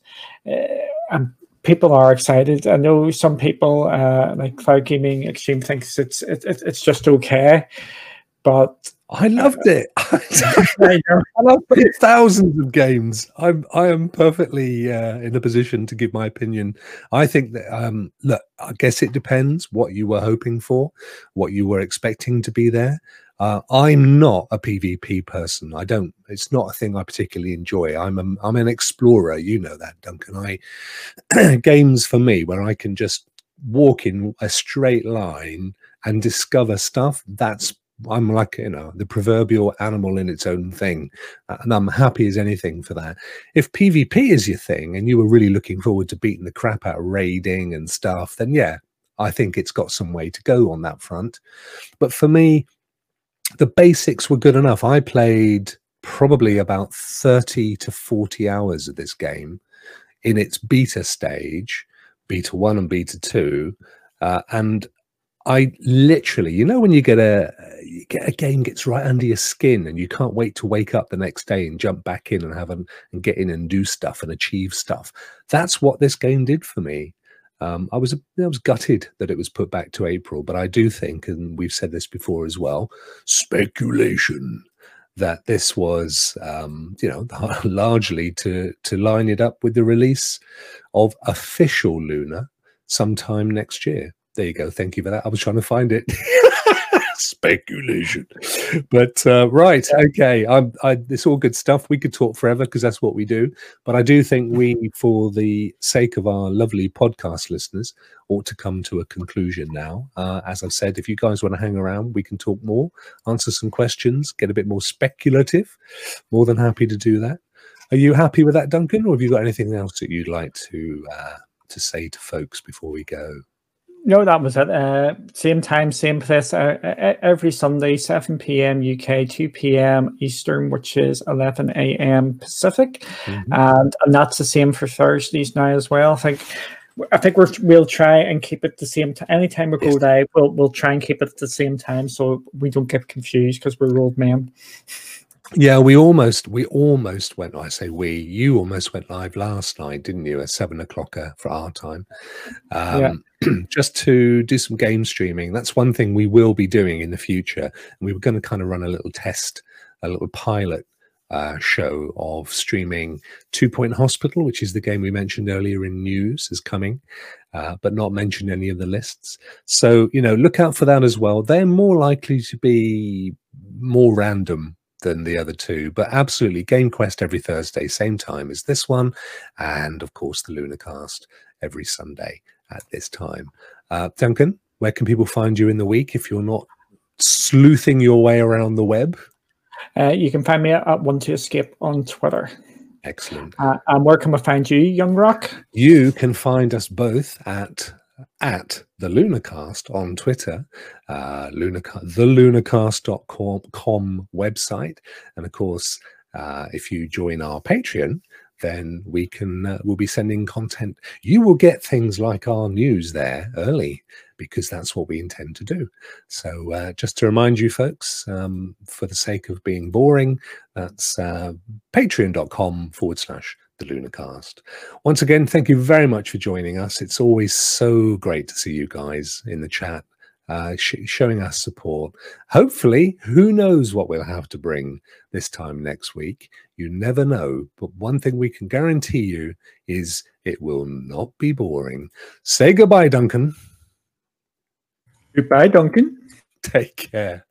Uh, and people are excited. I know some people, uh, like Cloud Gaming Extreme, thinks it's it, it, it's just okay, but I loved it. [LAUGHS] [LAUGHS] I loved thousands of games. I'm I am perfectly uh, in a position to give my opinion. I think that um, look, I guess it depends what you were hoping for, what you were expecting to be there. Uh, I'm not a PvP person. I don't. It's not a thing I particularly enjoy. I'm a, I'm an explorer. You know that, Duncan. I [CLEARS THROAT] games for me where I can just walk in a straight line and discover stuff. That's I'm like you know the proverbial animal in its own thing, and I'm happy as anything for that. If PvP is your thing, and you were really looking forward to beating the crap out of raiding and stuff, then yeah, I think it's got some way to go on that front. But for me, the basics were good enough. I played probably about 30 to 40 hours of this game in its beta stage, beta one and beta two. Uh, and I literally, you know, when you get a you get a game gets right under your skin, and you can't wait to wake up the next day and jump back in and have an, and get in and do stuff and achieve stuff. That's what this game did for me. Um, I was I was gutted that it was put back to April, but I do think, and we've said this before as well, speculation that this was, um, you know, [LAUGHS] largely to to line it up with the release of official Luna sometime next year. There you go. Thank you for that. I was trying to find it. [LAUGHS] Speculation. But uh, right, okay. I'm, I, it's all good stuff. We could talk forever because that's what we do. But I do think we, for the sake of our lovely podcast listeners, ought to come to a conclusion now. Uh, as I've said, if you guys want to hang around, we can talk more, answer some questions, get a bit more speculative. More than happy to do that. Are you happy with that, Duncan, or have you got anything else that you'd like to uh, to say to folks before we go? No, that was it. Uh, same time, same place. Uh, every Sunday, 7 p.m. UK, 2 p.m. Eastern, which is 11 a.m. Pacific, mm-hmm. and and that's the same for Thursdays now as well. I think. I think we will try and keep it the same time. Anytime we go live, we'll we'll try and keep it at the same time so we don't get confused because we're old men. Yeah, we almost we almost went. I say we. You almost went live last night, didn't you? At seven o'clock uh, for our time, um, yeah. [CLEARS THROAT] just to do some game streaming. That's one thing we will be doing in the future. And we were going to kind of run a little test, a little pilot uh, show of streaming Two Point Hospital, which is the game we mentioned earlier in news, is coming, uh, but not mentioned any of the lists. So you know, look out for that as well. They're more likely to be more random than the other two, but absolutely Game Quest every Thursday, same time as this one, and of course the Lunacast every Sunday at this time. Uh, Duncan, where can people find you in the week if you're not sleuthing your way around the web? Uh, you can find me at One to Escape on Twitter. Excellent. Uh, and where can we find you, Young Rokk? You can find us both at at the Lunacast on Twitter, uh, Lunaca- the lunacast.com website. And of course, uh, if you join our Patreon, then we can uh, we'll be sending content. You will get things like our news there early because that's what we intend to do. So uh, just to remind you folks, um, for the sake of being boring, that's uh, patreon.com forward slash the Lunacast. Once again, thank you very much for joining us. It's always so great to see you guys in the chat. Uh, sh showing us support. Hopefully, who knows what we'll have to bring this time next week? You never know. But one thing we can guarantee you is it will not be boring. Say goodbye, Duncan. Goodbye, Duncan. [LAUGHS] Take care.